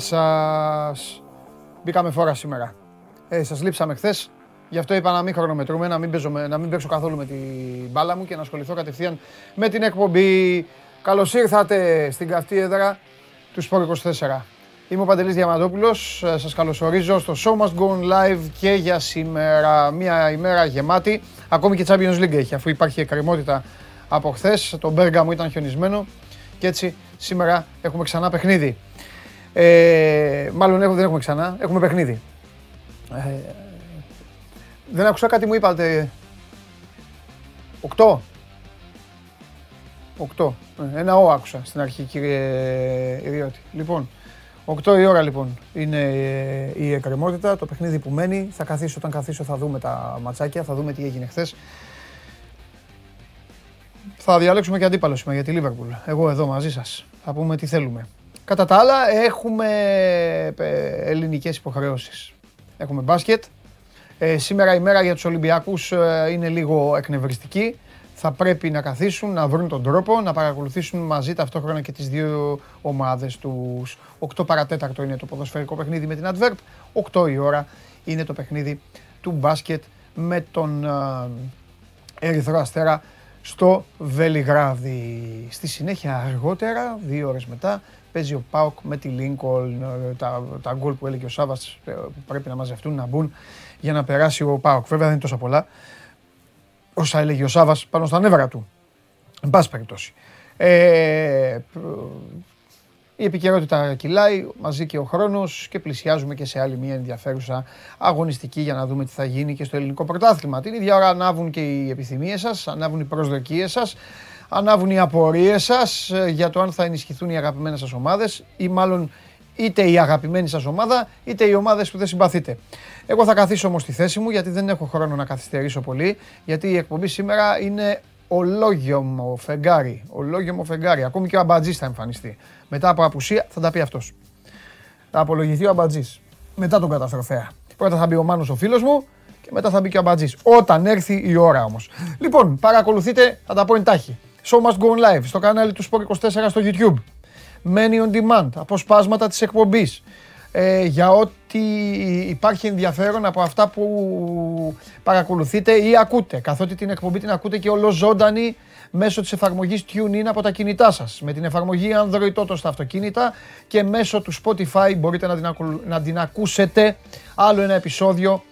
Γεια σας. Μπήκαμε φόρα σήμερα. Ε, σας λείψαμε χθες. Γι' αυτό είπα να μην χρονομετρούμε, να μην, παίζω, να μην παίξω καθόλου με την μπάλα μου και να ασχοληθώ κατευθείαν με την εκπομπή. Καλώς ήρθατε στην καυτή έδρα του Sport 24. Είμαι ο Παντελής Διαμαντόπουλος, ε, σας καλωσορίζω στο Show Must Go On Live και για σήμερα μια ημέρα γεμάτη. Ακόμη και Champions League έχει, αφού υπάρχει εκκρεμότητα από χθες. Το Μπέργα μου ήταν χιονισμένο και έτσι σήμερα έχουμε ξανά παιχνίδι. Ε, μάλλον δεν έχουμε ξανά, έχουμε παιχνίδι. Ε, δεν άκουσα κάτι μου είπατε. Οκτώ. Οκτώ. Ε, ένα ο άκουσα στην αρχή κύριε Ιδιώτη. Λοιπόν, οκτώ η ώρα λοιπόν είναι ε, η εκκρεμότητα, το παιχνίδι που μένει. Θα καθίσω, όταν καθίσω θα δούμε τα ματσάκια, θα δούμε τι έγινε χθες. Θα διαλέξουμε και αντίπαλο σήμερα για τη Λίβερπουλ. Εγώ εδώ μαζί σας. Θα πούμε τι θέλουμε. Κατά τα άλλα έχουμε ε, ελληνικές υποχρεώσεις. Έχουμε μπάσκετ. Ε, σήμερα η μέρα για τους Ολυμπιακούς ε, είναι λίγο εκνευριστική. Θα πρέπει να καθίσουν, να βρουν τον τρόπο, να παρακολουθήσουν μαζί ταυτόχρονα και τις δύο ομάδες τους. 8 παρατέταρτο είναι το ποδοσφαιρικό παιχνίδι με την Adverb. 8 η ώρα είναι το παιχνίδι του μπάσκετ με τον ε, Ερυθρό Αστέρα στο Βελιγράδι. Στη συνέχεια αργότερα, δύο ώρες μετά, παίζει ο Πάοκ με τη Λίνκολν, ε, τα, τα γκολ που έλεγε ο Σάβας ε, που πρέπει να μαζευτούν, να μπουν για να περάσει ο Πάοκ. Βέβαια δεν είναι τόσα πολλά, όσα έλεγε ο Σάβας πάνω στα νεύρα του. Εν πάση περιπτώσει. Ε, η επικαιρότητα κυλάει μαζί και ο χρόνος και πλησιάζουμε και σε άλλη μια ενδιαφέρουσα αγωνιστική για να δούμε τι θα γίνει και στο ελληνικό πρωτάθλημα. Την ίδια ώρα ανάβουν και οι επιθυμίες σας, ανάβουν οι προσδοκίες σας, ανάβουν οι απορίες σας ε, για το αν θα ενισχυθούν οι αγαπημένες σας ομάδες ή μάλλον είτε η αγαπημένη σας ομάδα είτε οι ομάδες που δεν συμπαθείτε. Εγώ θα καθίσω όμως στη θέση μου γιατί δεν έχω χρόνο να καθυστερήσω πολύ. Γιατί η εκπομπή σήμερα είναι ολόγιομο φεγγάρι. Ολόγιομο φεγγάρι. Ακόμη και ο Αμπατζής θα εμφανιστεί. Μετά από απουσία θα τα πει αυτός. Θα απολογηθεί ο Αμπατζής. Μετά τον καταστροφέα. Πρώτα θα μπει ο Μάνος ο φίλος μου και μετά θα μπει και ο Αμπατζής. Όταν έρθει η ώρα όμως. Λοιπόν, παρακολουθείτε, θα τα πω εντάχει. Show must go on live στο κανάλι του Sport 24 στο YouTube. Many on demand, αποσπάσματα της εκπομπής ε, για ό,τι υπάρχει ενδιαφέρον από αυτά που παρακολουθείτε ή ακούτε. Καθότι την εκπομπή την ακούτε και ολοζώντανη μέσω της εφαρμογής TuneIn από τα κινητά σας. Με την εφαρμογή Android Auto στα αυτοκίνητα και μέσω του Spotify μπορείτε να την, να την ακούσετε άλλο ένα επεισόδιο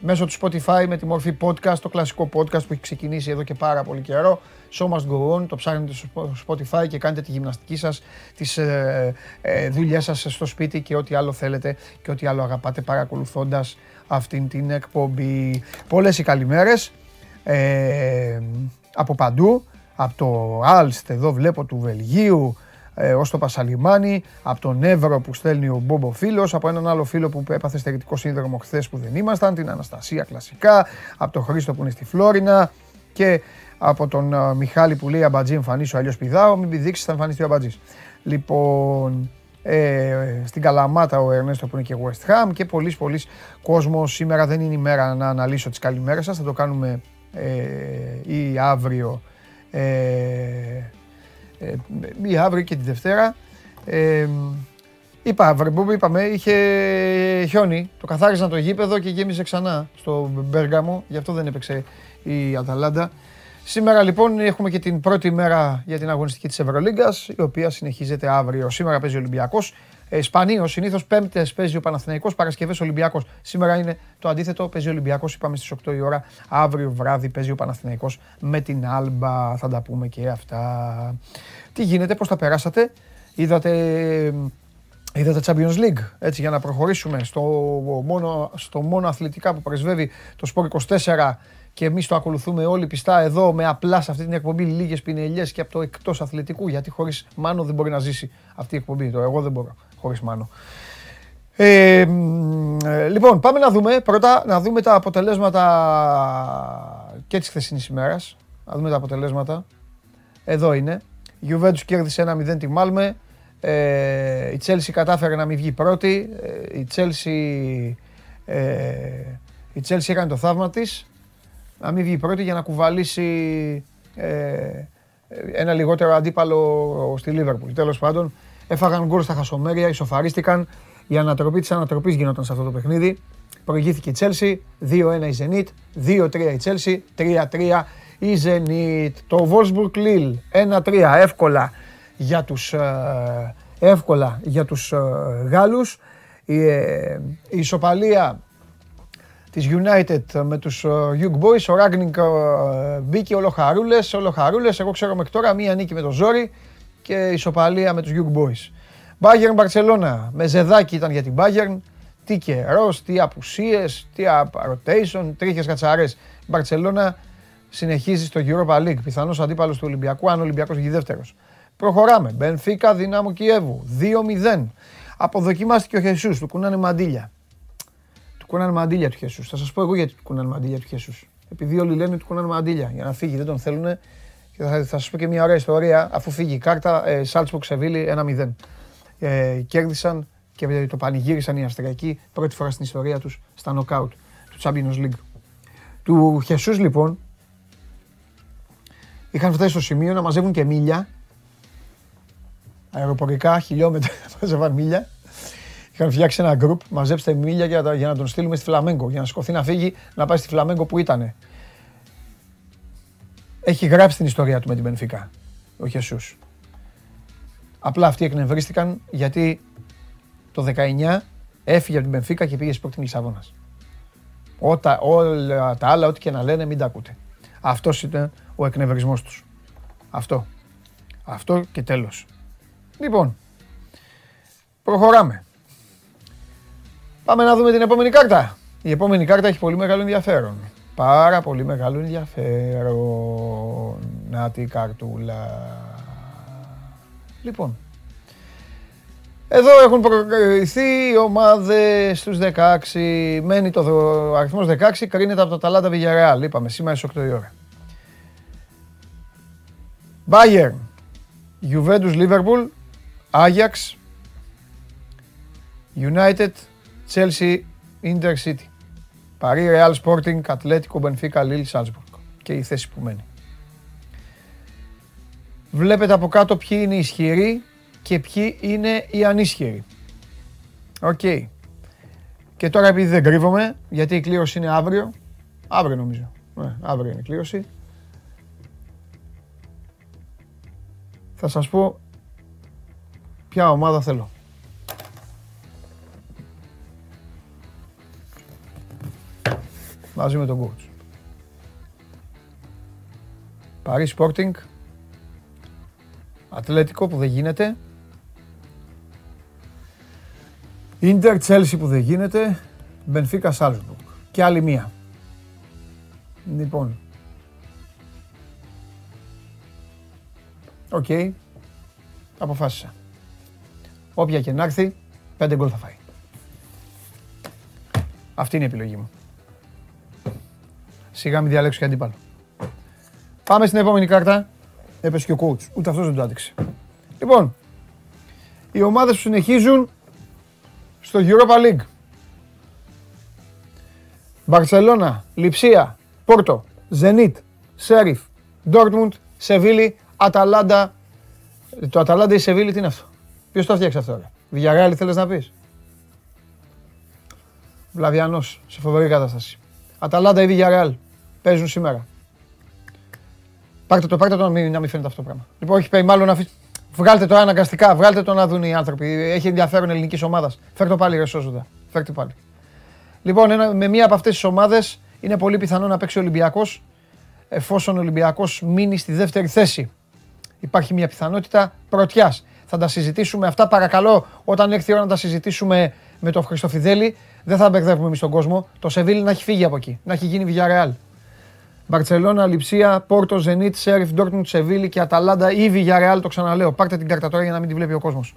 μέσω του Spotify με τη μορφή podcast, το κλασικό podcast που έχει ξεκινήσει εδώ και πάρα πολύ καιρό. Show must go on, το ψάχνετε στο Spotify και κάνετε τη γυμναστική σας, τις ε, ε, δουλειές σας στο σπίτι και ό,τι άλλο θέλετε και ό,τι άλλο αγαπάτε παρακολουθώντας αυτήν την εκπομπή. Πολλές οι καλημέρες ε, από παντού, από το Άλστ εδώ βλέπω του Βελγίου, ε, ως το Πασαλιμάνι, από τον Εύρο που στέλνει ο Μπόμπο φίλος, από έναν άλλο φίλο που έπαθε στερητικό σύνδρομο χθες που δεν ήμασταν, την Αναστασία κλασικά, από τον Χρήστο που είναι στη Φλόρινα και από τον uh, Μιχάλη που λέει Αμπατζή εμφανίσω, αλλιώς πηδάω. Μην πηδήξεις, θα εμφανιστεί ο Αμπατζής. Λοιπόν, ε, στην Καλαμάτα ο Ερνέστο που είναι και West Ham και πολλοί πολλοί κόσμος. Σήμερα δεν είναι η μέρα να αναλύσω τις καλημέρες σας. Θα το κάνουμε ε, ή αύριο ε, ε, ή αύριο και τη Δευτέρα. Ε, είπα, που είπαμε, είχε χιόνι. Το καθάρισαν το γήπεδο και γέμισε ξανά στο Μπέργαμο. Γι' αυτό δεν έπαιξε η Αταλάντα. Σήμερα λοιπόν έχουμε και την πρώτη μέρα για την αγωνιστική της Ευρωλίγκας, η οποία συνεχίζεται αύριο. Σήμερα παίζει ο Ολυμπιακός. Ε, Σπανίω, συνήθως Πέμπτες παίζει ο Παναθηναϊκός, Παρασκευές Ολυμπιακός. Σήμερα είναι το αντίθετο, παίζει ο Ολυμπιακός, είπαμε στις 8 η ώρα. Αύριο βράδυ παίζει ο Παναθηναϊκός με την Άλμπα. Θα τα πούμε και αυτά. Τι γίνεται, πώς τα περάσατε, είδατε. Είδατε Champions League, έτσι για να προχωρήσουμε στο μόνο, στο μόνο αθλητικά που πρεσβεύει το Sport 24 και εμείς το ακολουθούμε όλοι πιστά εδώ με απλά σε αυτή την εκπομπή λίγες πινελιές και από το εκτός αθλητικού. Γιατί χωρίς μάνο δεν μπορεί να ζήσει αυτή η εκπομπή. Το εγώ δεν μπορώ χωρί μάνο. Ε, λοιπόν, πάμε να δούμε πρώτα να δούμε τα αποτελέσματα και της χθεσινής ημέρας. Να δούμε τα αποτελέσματα. Εδώ είναι. Η Juventus κέρδισε 1-0 τη Μάλμε. Ε, η Chelsea κατάφερε να μην βγει πρώτη. Ε, η Chelsea, ε, η Chelsea έκανε το θαύμα της να μην βγει πρώτη για να κουβαλήσει ε, ένα λιγότερο αντίπαλο στη Λίβερπουλ. Τέλος πάντων, Έφαγαν γκολ στα χασομέρια, ισοφαρίστηκαν. Η ανατροπή της ανατροπής γινόταν σε αυτό το παιχνίδι. Προηγήθηκε η Chelsea, 2-1 η Zenit, 2-3 η Chelsea, 3-3 η Zenit. Το Wolfsburg Lille 1-3 εύκολα για τους, ε, εύκολα για τους ε, Γάλλους. Η, ε, η ισοπαλία της United με τους Young Boys, ο Ragnick μπήκε ολοχαρούλες, ολοχαρούλες. Εγώ ξέρω μέχρι τώρα μία νίκη με το Ζόρι και ισοπαλία με τους Young Boys. Bayern Barcelona, με ζεδάκι ήταν για την Bayern. Τι καιρός, τι απουσίες, τι rotation, τρίχες κατσαρές. Η Barcelona συνεχίζει στο Europa League, πιθανός αντίπαλος του Ολυμπιακού, αν ο Ολυμπιακός βγει δεύτερος. Προχωράμε. Μπενφίκα Δυνάμου Κιέβου. 2-0. Αποδοκιμάστηκε ο Χεσούς. Του κουνάνε μαντίλια. Του κουνάνε μαντίλια του Χεσούς. Θα σας πω εγώ γιατί του κουνάνε μαντίλια του Χεσούς. Επειδή όλοι λένε ότι του κουνάνε μαντίλια για να φύγει. Δεν τον θέλουν. Και θα, θα σα πω και μια ωραία ιστορία. Αφού φύγει η κάρτα, ε, Σάλτσμπουργκ Σεβίλη 1-0. Ε, κέρδισαν και το πανηγύρισαν οι Αυστριακοί πρώτη φορά στην ιστορία τους στα νοκάουτ του Champions League. Του Χεσούς λοιπόν είχαν φτάσει στο σημείο να μαζεύουν και μίλια αεροπορικά, χιλιόμετρα, μαζεύαν μίλια. Είχαν φτιάξει ένα γκρουπ, μαζέψτε μίλια για, για να τον στείλουμε στη Φλαμέγκο, για να σηκωθεί να φύγει, να πάει στη Φλαμέγκο που ήταν. Έχει γράψει την ιστορία του με την Πενφύκα, ο Χεσούς. Απλά αυτοί εκνευρίστηκαν γιατί το 19 έφυγε από την Πενφύκα και πήγε στην Λισαβόνας. Όλα τα άλλα, ό,τι και να λένε, μην τα ακούτε. Αυτός ήταν ο εκνευρισμό τους. Αυτό. Αυτό και τέλος. Λοιπόν, προχωράμε. Πάμε να δούμε την επόμενη κάρτα. Η επόμενη κάρτα έχει πολύ μεγάλο ενδιαφέρον. Πάρα πολύ μεγάλο ενδιαφέρον. Να τη καρτούλα. Λοιπόν, εδώ έχουν προκριθεί οι ομάδες στους 16. Μένει το αριθμός 16, κρίνεται από το Ταλάντα Villarreal. Είπαμε σήμερα στις 8 η ώρα. Bayern, Juventus Liverpool, Ajax, United, Chelsea, Inter City. Paris, Real Sporting, Atletico, Benfica, Lille, Salzburg. Και η θέση που μένει. Βλέπετε από κάτω ποιοι είναι οι ισχυροί και ποιοι είναι οι ανίσχυροι. Οκ. Και τώρα επειδή δεν κρύβομαι, γιατί η κλήρωση είναι αύριο, αύριο νομίζω, ναι, αύριο είναι η κλήρωση, θα σας πω ποια ομάδα θέλω. Μαζί με τον coach. Paris Sporting. Ατλέτικο που δεν γίνεται. Ίντερ Chelsea που δεν γίνεται. Μπενφίκα Σάλσμπουργκ. Και άλλη μία. Λοιπόν. OK. Okay. Αποφάσισα. Όποια και να έρθει, πέντε γκολ θα φάει. Αυτή είναι η επιλογή μου. Σιγά μην διαλέξω και αντίπαλο. Πάμε στην επόμενη κάρτα. Έπεσε και ο coach. Ούτε αυτός δεν το άντεξε. Λοιπόν, οι ομάδες που συνεχίζουν στο Europa League. Μπαρσελώνα, Λιψία, Πόρτο, Ζενίτ, Σέριφ, Ντόρτμουντ, Σεβίλη, Αταλάντα. Το Αταλάντα ή Σεβίλη τι είναι αυτό; Ποιος το φτιάξει αυτό, ρε; Βιγιαρεάλ θέλεις να πεις; Βλαβιανό, σε φοβερή κατάσταση. Αταλάντα ή Βιγιαρεάλ παίζουν σήμερα. Πάρτε το, πάρτε το να μην, να μην φαίνεται αυτό το πράγμα. Λοιπόν, όχι, μάλλον να αφήσει. Βγάλτε το αναγκαστικά, βγάλτε το να δουν οι άνθρωποι. Έχει ενδιαφέρον ελληνικής ομάδας. Φέρτε το πάλι, ρε Σόζοντα. Φέρτε πάλι. Λοιπόν, ένα, με μία από αυτές τις ομάδες είναι πολύ πιθανό να παίξει ο Ολυμπιακός εφόσον ο Ολυμπιακός μείνει στη δεύτερη θέση. Υπάρχει μια πιθανότητα πρωτιάς. Θα τα συζητήσουμε αυτά. Παρακαλώ, όταν έρθει η ώρα να τα συζητήσουμε με τον Χριστοφιδέλη, δεν θα μπερδεύουμε εμείς τον κόσμο. Το Σεβίλη να έχει φύγει από εκεί, να έχει γίνει Villarreal. Μπαρσελόνα, Λιψία, Πόρτο, Ζενίτ, Σέριφ, Ντόρκμουντ, Σεβίλη και Αταλάντα ή Villarreal, το ξαναλέω. Πάρτε την κάρτα τώρα για να μην τη βλέπει ο κόσμος.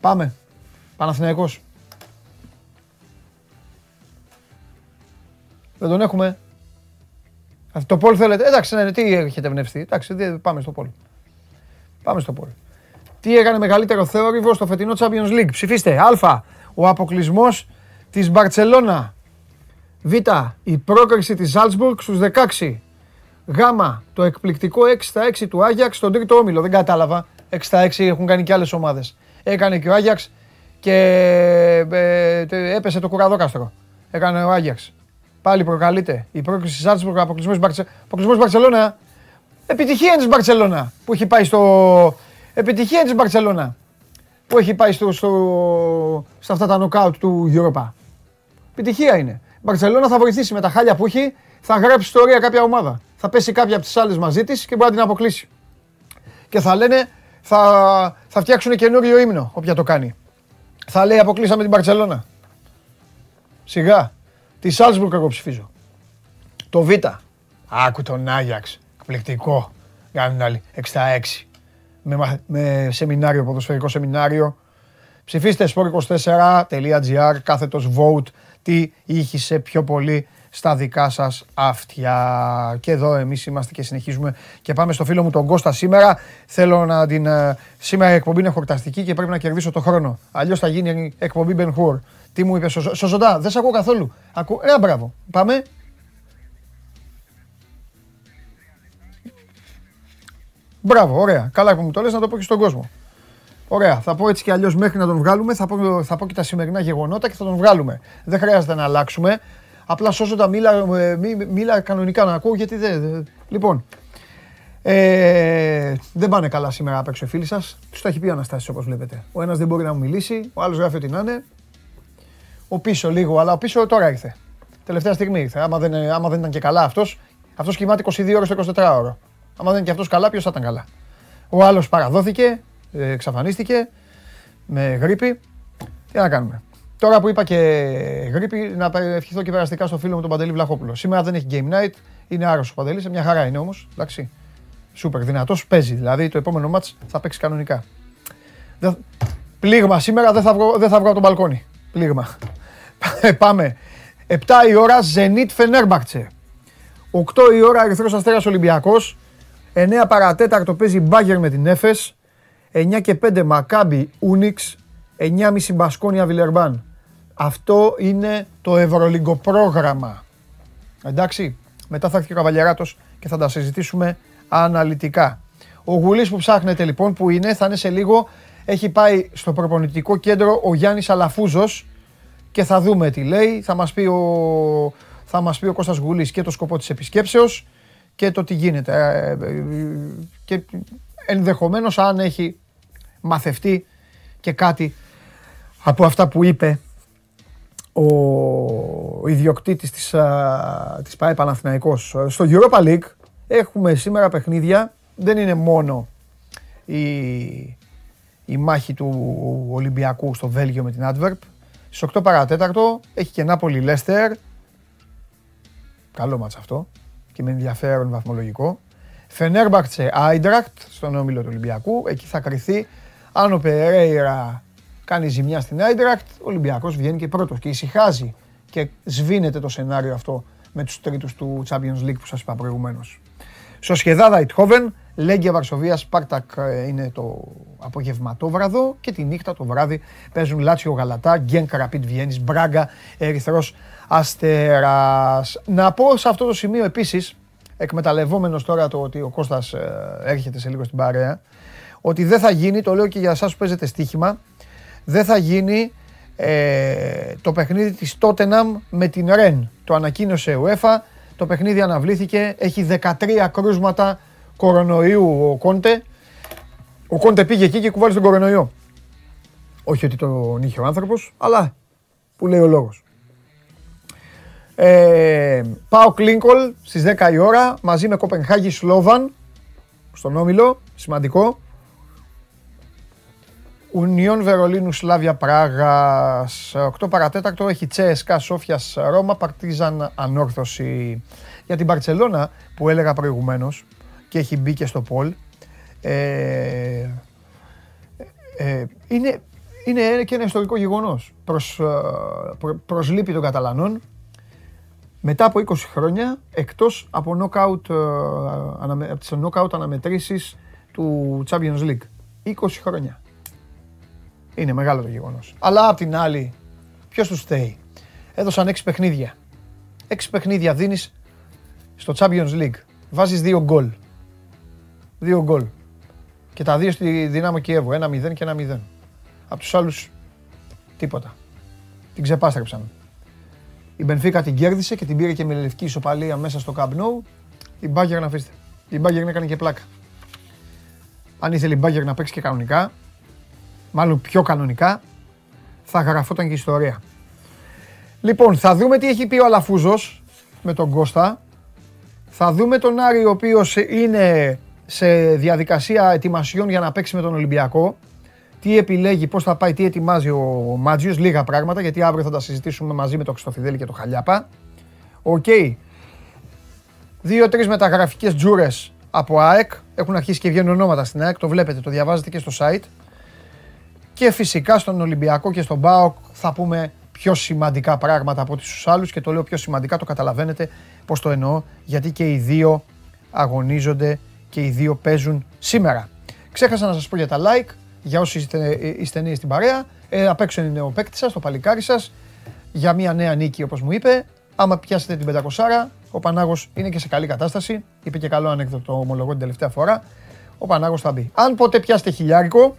Πάμε. Παναθηναϊκός. Δεν τον έχουμε. Το Πολ θέλετε. Εντάξει, ναι, τι έχετε ευνευστεί. Εντάξει, πάμε στο Πολ. Πάμε στο Πολ. Τι έκανε μεγαλύτερο θόρυβο στο φετινό Champions League. Ψηφίστε. Α. Ο αποκλεισμός της Μπαρσελόνα. Β. Η πρόκριση της Salzburg στους 16. Γ. Το εκπληκτικό 6 στα 6 του Άγιαξ στον τρίτο όμιλο. Δεν κατάλαβα. 6 στα 6 έχουν κάνει και άλλες ομάδες. Έκανε και ο Άγιαξ και ε, έπεσε το κουραδόκαστρο. Έκανε ο Άγιαξ. Πάλι προκαλείται. Η πρόκληση της Σάλτσμπουργκ, αποκλεισμός Μπαρσελόνα. Επιτυχία της Μπαρσελόνα που έχει πάει στο. Επιτυχία της Μπαρσελόνα που έχει πάει στο, στο, σε αυτά τα νοκάουτ του Europa. Επιτυχία είναι. Η Μπαρσελόνα θα βοηθήσει με τα χάλια που έχει, θα γράψει ιστορία κάποια ομάδα. Θα πέσει κάποια από τις άλλες μαζί της και μπορεί να την αποκλείσει. Και θα λένε, θα, θα φτιάξουν καινούριο ύμνο, όποια το κάνει. Θα λέει αποκλείσαμε την Μπαρσελόνα. Σιγά. Τη Σάλσμπουργκ εγώ ψηφίζω. Το Β. Άκου τον Άγιαξ. Εκπληκτικό. Κάνουν άλλοι. 6 με, με σεμινάριο, ποδοσφαιρικό σεμινάριο. Ψηφίστε sport24.gr, κάθετος vote, τι ήχησε πιο πολύ στα δικά σας αυτιά. Και εδώ εμείς είμαστε και συνεχίζουμε και πάμε στο φίλο μου τον Κώστα σήμερα. Θέλω να την... Ε, σήμερα η εκπομπή είναι χορταστική και πρέπει να κερδίσω το χρόνο. Αλλιώς θα γίνει εκπομπή Ben Hur. Τι μου είπες, Σοζοντά, δεν σε ακούω καθόλου. Ακού... Ε, μπράβο. Πάμε. Μπράβο, ωραία. Καλά που μου το λες να το πω και στον κόσμο. Ωραία, θα πω έτσι και αλλιώς μέχρι να τον βγάλουμε. Θα πω, θα πω και τα σημερινά γεγονότα και θα τον βγάλουμε. Δεν χρειάζεται να αλλάξουμε. Απλά σώζοντα μίλα, ε, μίλα κανονικά να ακούω γιατί δεν. Λοιπόν, ε, δεν πάνε καλά σήμερα απ' έξω οι φίλοι σας. Τους τα έχει πει ο Αναστάσης όπως βλέπετε. Ο ένας δεν μπορεί να μου μιλήσει, ο άλλος γράφει ότι να είναι. Ο πίσω λίγο, αλλά ο πίσω τώρα ήρθε. Τελευταία στιγμή ήρθε. Άμα δεν, άμα δεν ήταν και καλά αυτός, αυτός κοιμάται 22 ώρες το 24 ώρο. Άμα δεν είναι και αυτός καλά, ποιος θα ήταν καλά. Ο άλλος παραδόθηκε, εξαφανίστηκε με γρήπη. Τι να κάνουμε. Τώρα που είπα και γρήπη, να ευχηθώ και περαστικά στο φίλο μου τον Παντελή Βλαχόπουλο. Σήμερα δεν έχει game night, είναι άρρωστος ο Παντελής, μια χαρά είναι όμως. Εντάξει. Σούπερ δυνατός, παίζει. Δηλαδή το επόμενο μάτ θα παίξει κανονικά. Πλήγμα σήμερα δεν θα βγω, δεν θα βγω από τον μπαλκόνι. Πλήγμα. Πάμε. 7 η ώρα Zenit Φενέρμπαχτσε. 8 η ώρα Ερυθρός Αστέρας Ολυμπιακός. 9 παρατέταρτο παίζει Μπάγκερ με την Έφες. 9 και 5 Μακάμπι Ούνιξ. 9,5 Μπασκόνια Βιλερμπάν. Αυτό είναι το ευρωλυγκο πρόγραμμα. Εντάξει, μετά θα έρθει ο Καβαλιαράτος και θα τα συζητήσουμε αναλυτικά. Ο Γουλής που ψάχνετε λοιπόν που είναι θα είναι σε λίγο έχει πάει στο προπονητικό κέντρο ο Γιάννης Αλαφούζος και θα δούμε τι λέει. Θα μας πει ο, θα μας πει ο Κώστας Γουλής και το σκοπό της επισκέψεως και το τι γίνεται. Ε, ε, και ενδεχομένως αν έχει μαθευτεί και κάτι από αυτά που είπε ο ιδιοκτήτης της, της ΠΑΕ Παναθηναϊκός. Στο Europa League έχουμε σήμερα παιχνίδια, δεν είναι μόνο η, η μάχη του Ολυμπιακού στο Βέλγιο με την Adverb. Στις 8 παρατέταρτο έχει και Νάπολη Λέστερ. Καλό μάτς αυτό και με ενδιαφέρον βαθμολογικό. Φενέρμπαχτσε Άιντρακτ στον όμιλο του Ολυμπιακού. Εκεί θα κρυθεί αν ο Περέιρα κάνει ζημιά στην Άιντρακτ, ο Ολυμπιακός βγαίνει και πρώτος και ησυχάζει και σβήνεται το σενάριο αυτό με τους τρίτους του Champions League που σας είπα προηγουμένως. Σοσχεδάδα Ιτχόβεν, Λέγκια Βαρσοβία, Σπάρτακ ε, είναι το απογευματόβραδο και τη νύχτα το βράδυ παίζουν Λάτσιο Γαλατά, Γκέν Καραπίτ Βιέννης, Μπράγκα, Ερυθρός Αστέρας. Να πω σε αυτό το σημείο επίσης, εκμεταλλευόμενος τώρα το ότι ο Κώστας ε, έρχεται σε λίγο στην παρέα, ότι δεν θα γίνει, το λέω και για εσάς που παίζετε στοίχημα, δεν θα γίνει ε, το παιχνίδι της Tottenham με την Ρεν. Το ανακοίνωσε η UEFA, το παιχνίδι αναβλήθηκε, έχει 13 κρούσματα κορονοϊού ο Κόντε. Ο Κόντε πήγε εκεί και κουβάλει τον κορονοϊό. Όχι ότι τον είχε ο άνθρωπος, αλλά που λέει ο λόγος. Ε, πάω Κλίνκολ στις 10 η ώρα μαζί με Κοπενχάγη Σλόβαν στον Όμιλο, σημαντικό. Ουνιόν Βερολίνου Σλάβια Πράγα. 8 παρατέτακτο έχει Τσέσκα Σόφιας Ρώμα Παρτίζαν Ανόρθωση. Για την Παρσελώνα που έλεγα προηγουμένως και έχει μπει και στο Πολ. Ε, ε, είναι, είναι και ένα ιστορικό γεγονός. Προς, ε, προσλείπει των Καταλανών μετά από 20 χρόνια εκτός από knockout, ε, από τις knockout αναμετρήσεις του Champions League. 20 χρόνια. Είναι μεγάλο το γεγονός. Αλλά απ' την άλλη, ποιος τους στέει. Έδωσαν 6 παιχνίδια. 6 παιχνίδια δίνεις στο Champions League. Βάζεις 2 γκολ. 2 γκολ. Και τα δύο στη Δύναμο Κιέβου. Ένα 0 και ένα 0. Από τους άλλους τίποτα. Την ξεπάστρεψαν. Η Μπενφίκα την κέρδισε και την πήρε και με λευκή ισοπαλία μέσα στο Camp Nou. Η Μπάγκερ να αφήστε. Η Μπάγκερ έκανε και πλάκα. Αν ήθελε η Μπάγκερ να παίξει και κανονικά, μάλλον πιο κανονικά, θα γραφόταν και ιστορία. Λοιπόν, θα δούμε τι έχει πει ο Αλαφούζος με τον Κώστα. Θα δούμε τον Άρη ο οποίος είναι σε διαδικασία ετοιμασιών για να παίξει με τον Ολυμπιακό. Τι επιλέγει, πώς θα πάει, τι ετοιμάζει ο Μάτζιος, λίγα πράγματα, γιατί αύριο θα τα συζητήσουμε μαζί με τον Χρυστοφιδέλη και τον Χαλιάπα. OK. Okay. Δύο-τρεις μεταγραφικές τζούρες από ΑΕΚ. Έχουν αρχίσει και βγαίνουν ονόματα στην ΑΕΚ, το βλέπετε, το διαβάζετε και στο site. Και φυσικά στον Ολυμπιακό και στον ΠΑΟΚ θα πούμε πιο σημαντικά πράγματα από ό,τι στους άλλους και το λέω πιο σημαντικά, το καταλαβαίνετε πώς το εννοώ, γιατί και οι δύο αγωνίζονται και οι δύο παίζουν σήμερα. Ξέχασα να σας πω για τα like, για όσοι είστε, είστε νέοι στην παρέα. Ε, απ' έξω είναι ο παίκτης σας, το παλικάρι σας, για μια νέα νίκη όπως μου είπε. Άμα πιάσετε την 500, ο Πανάγος είναι και σε καλή κατάσταση. Είπε και καλό ανέκδοτο ομολογώ την τελευταία φορά. Ο Πανάγος θα μπει. Αν ποτέ πιάσετε χιλιάρικο,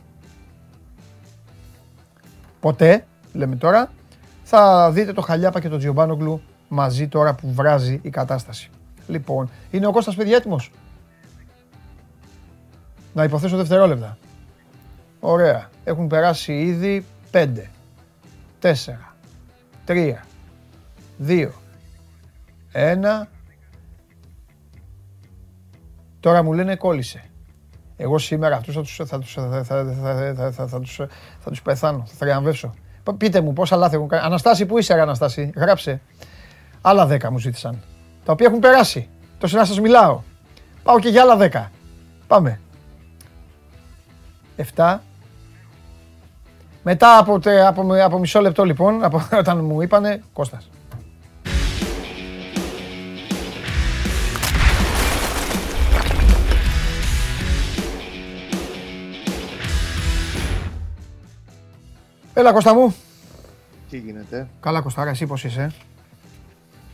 ποτέ, λέμε τώρα, θα δείτε το Χαλιάπα και το Τζιομπάνογλου μαζί τώρα που βράζει η κατάσταση. Λοιπόν, είναι ο Κώστας παιδί έτοιμος; Να υποθέσω δευτερόλεπτα. Ωραία. Έχουν περάσει ήδη 5, 4, 3, 2, 1. Τώρα μου λένε κόλλησε. Εγώ σήμερα αυτούς θα τους, θα τους, θα, θα, θα, θα, τους, θα τους πεθάνω, θα θριαμβεύσω. Πείτε μου πόσα λάθη έχουν κάνει. Αναστάση, πού είσαι, Αναστάση, γράψε. Άλλα δέκα μου ζήτησαν. Τα οποία έχουν περάσει. Το να σα μιλάω. Πάω και για άλλα δέκα. Πάμε. 7. Μετά από, από, από μισό λεπτό λοιπόν, από, όταν μου είπανε, Κώστας. Έλα Κώστα μου. Τι γίνεται; Καλά Κωστάρα, εσύ πώς είσαι;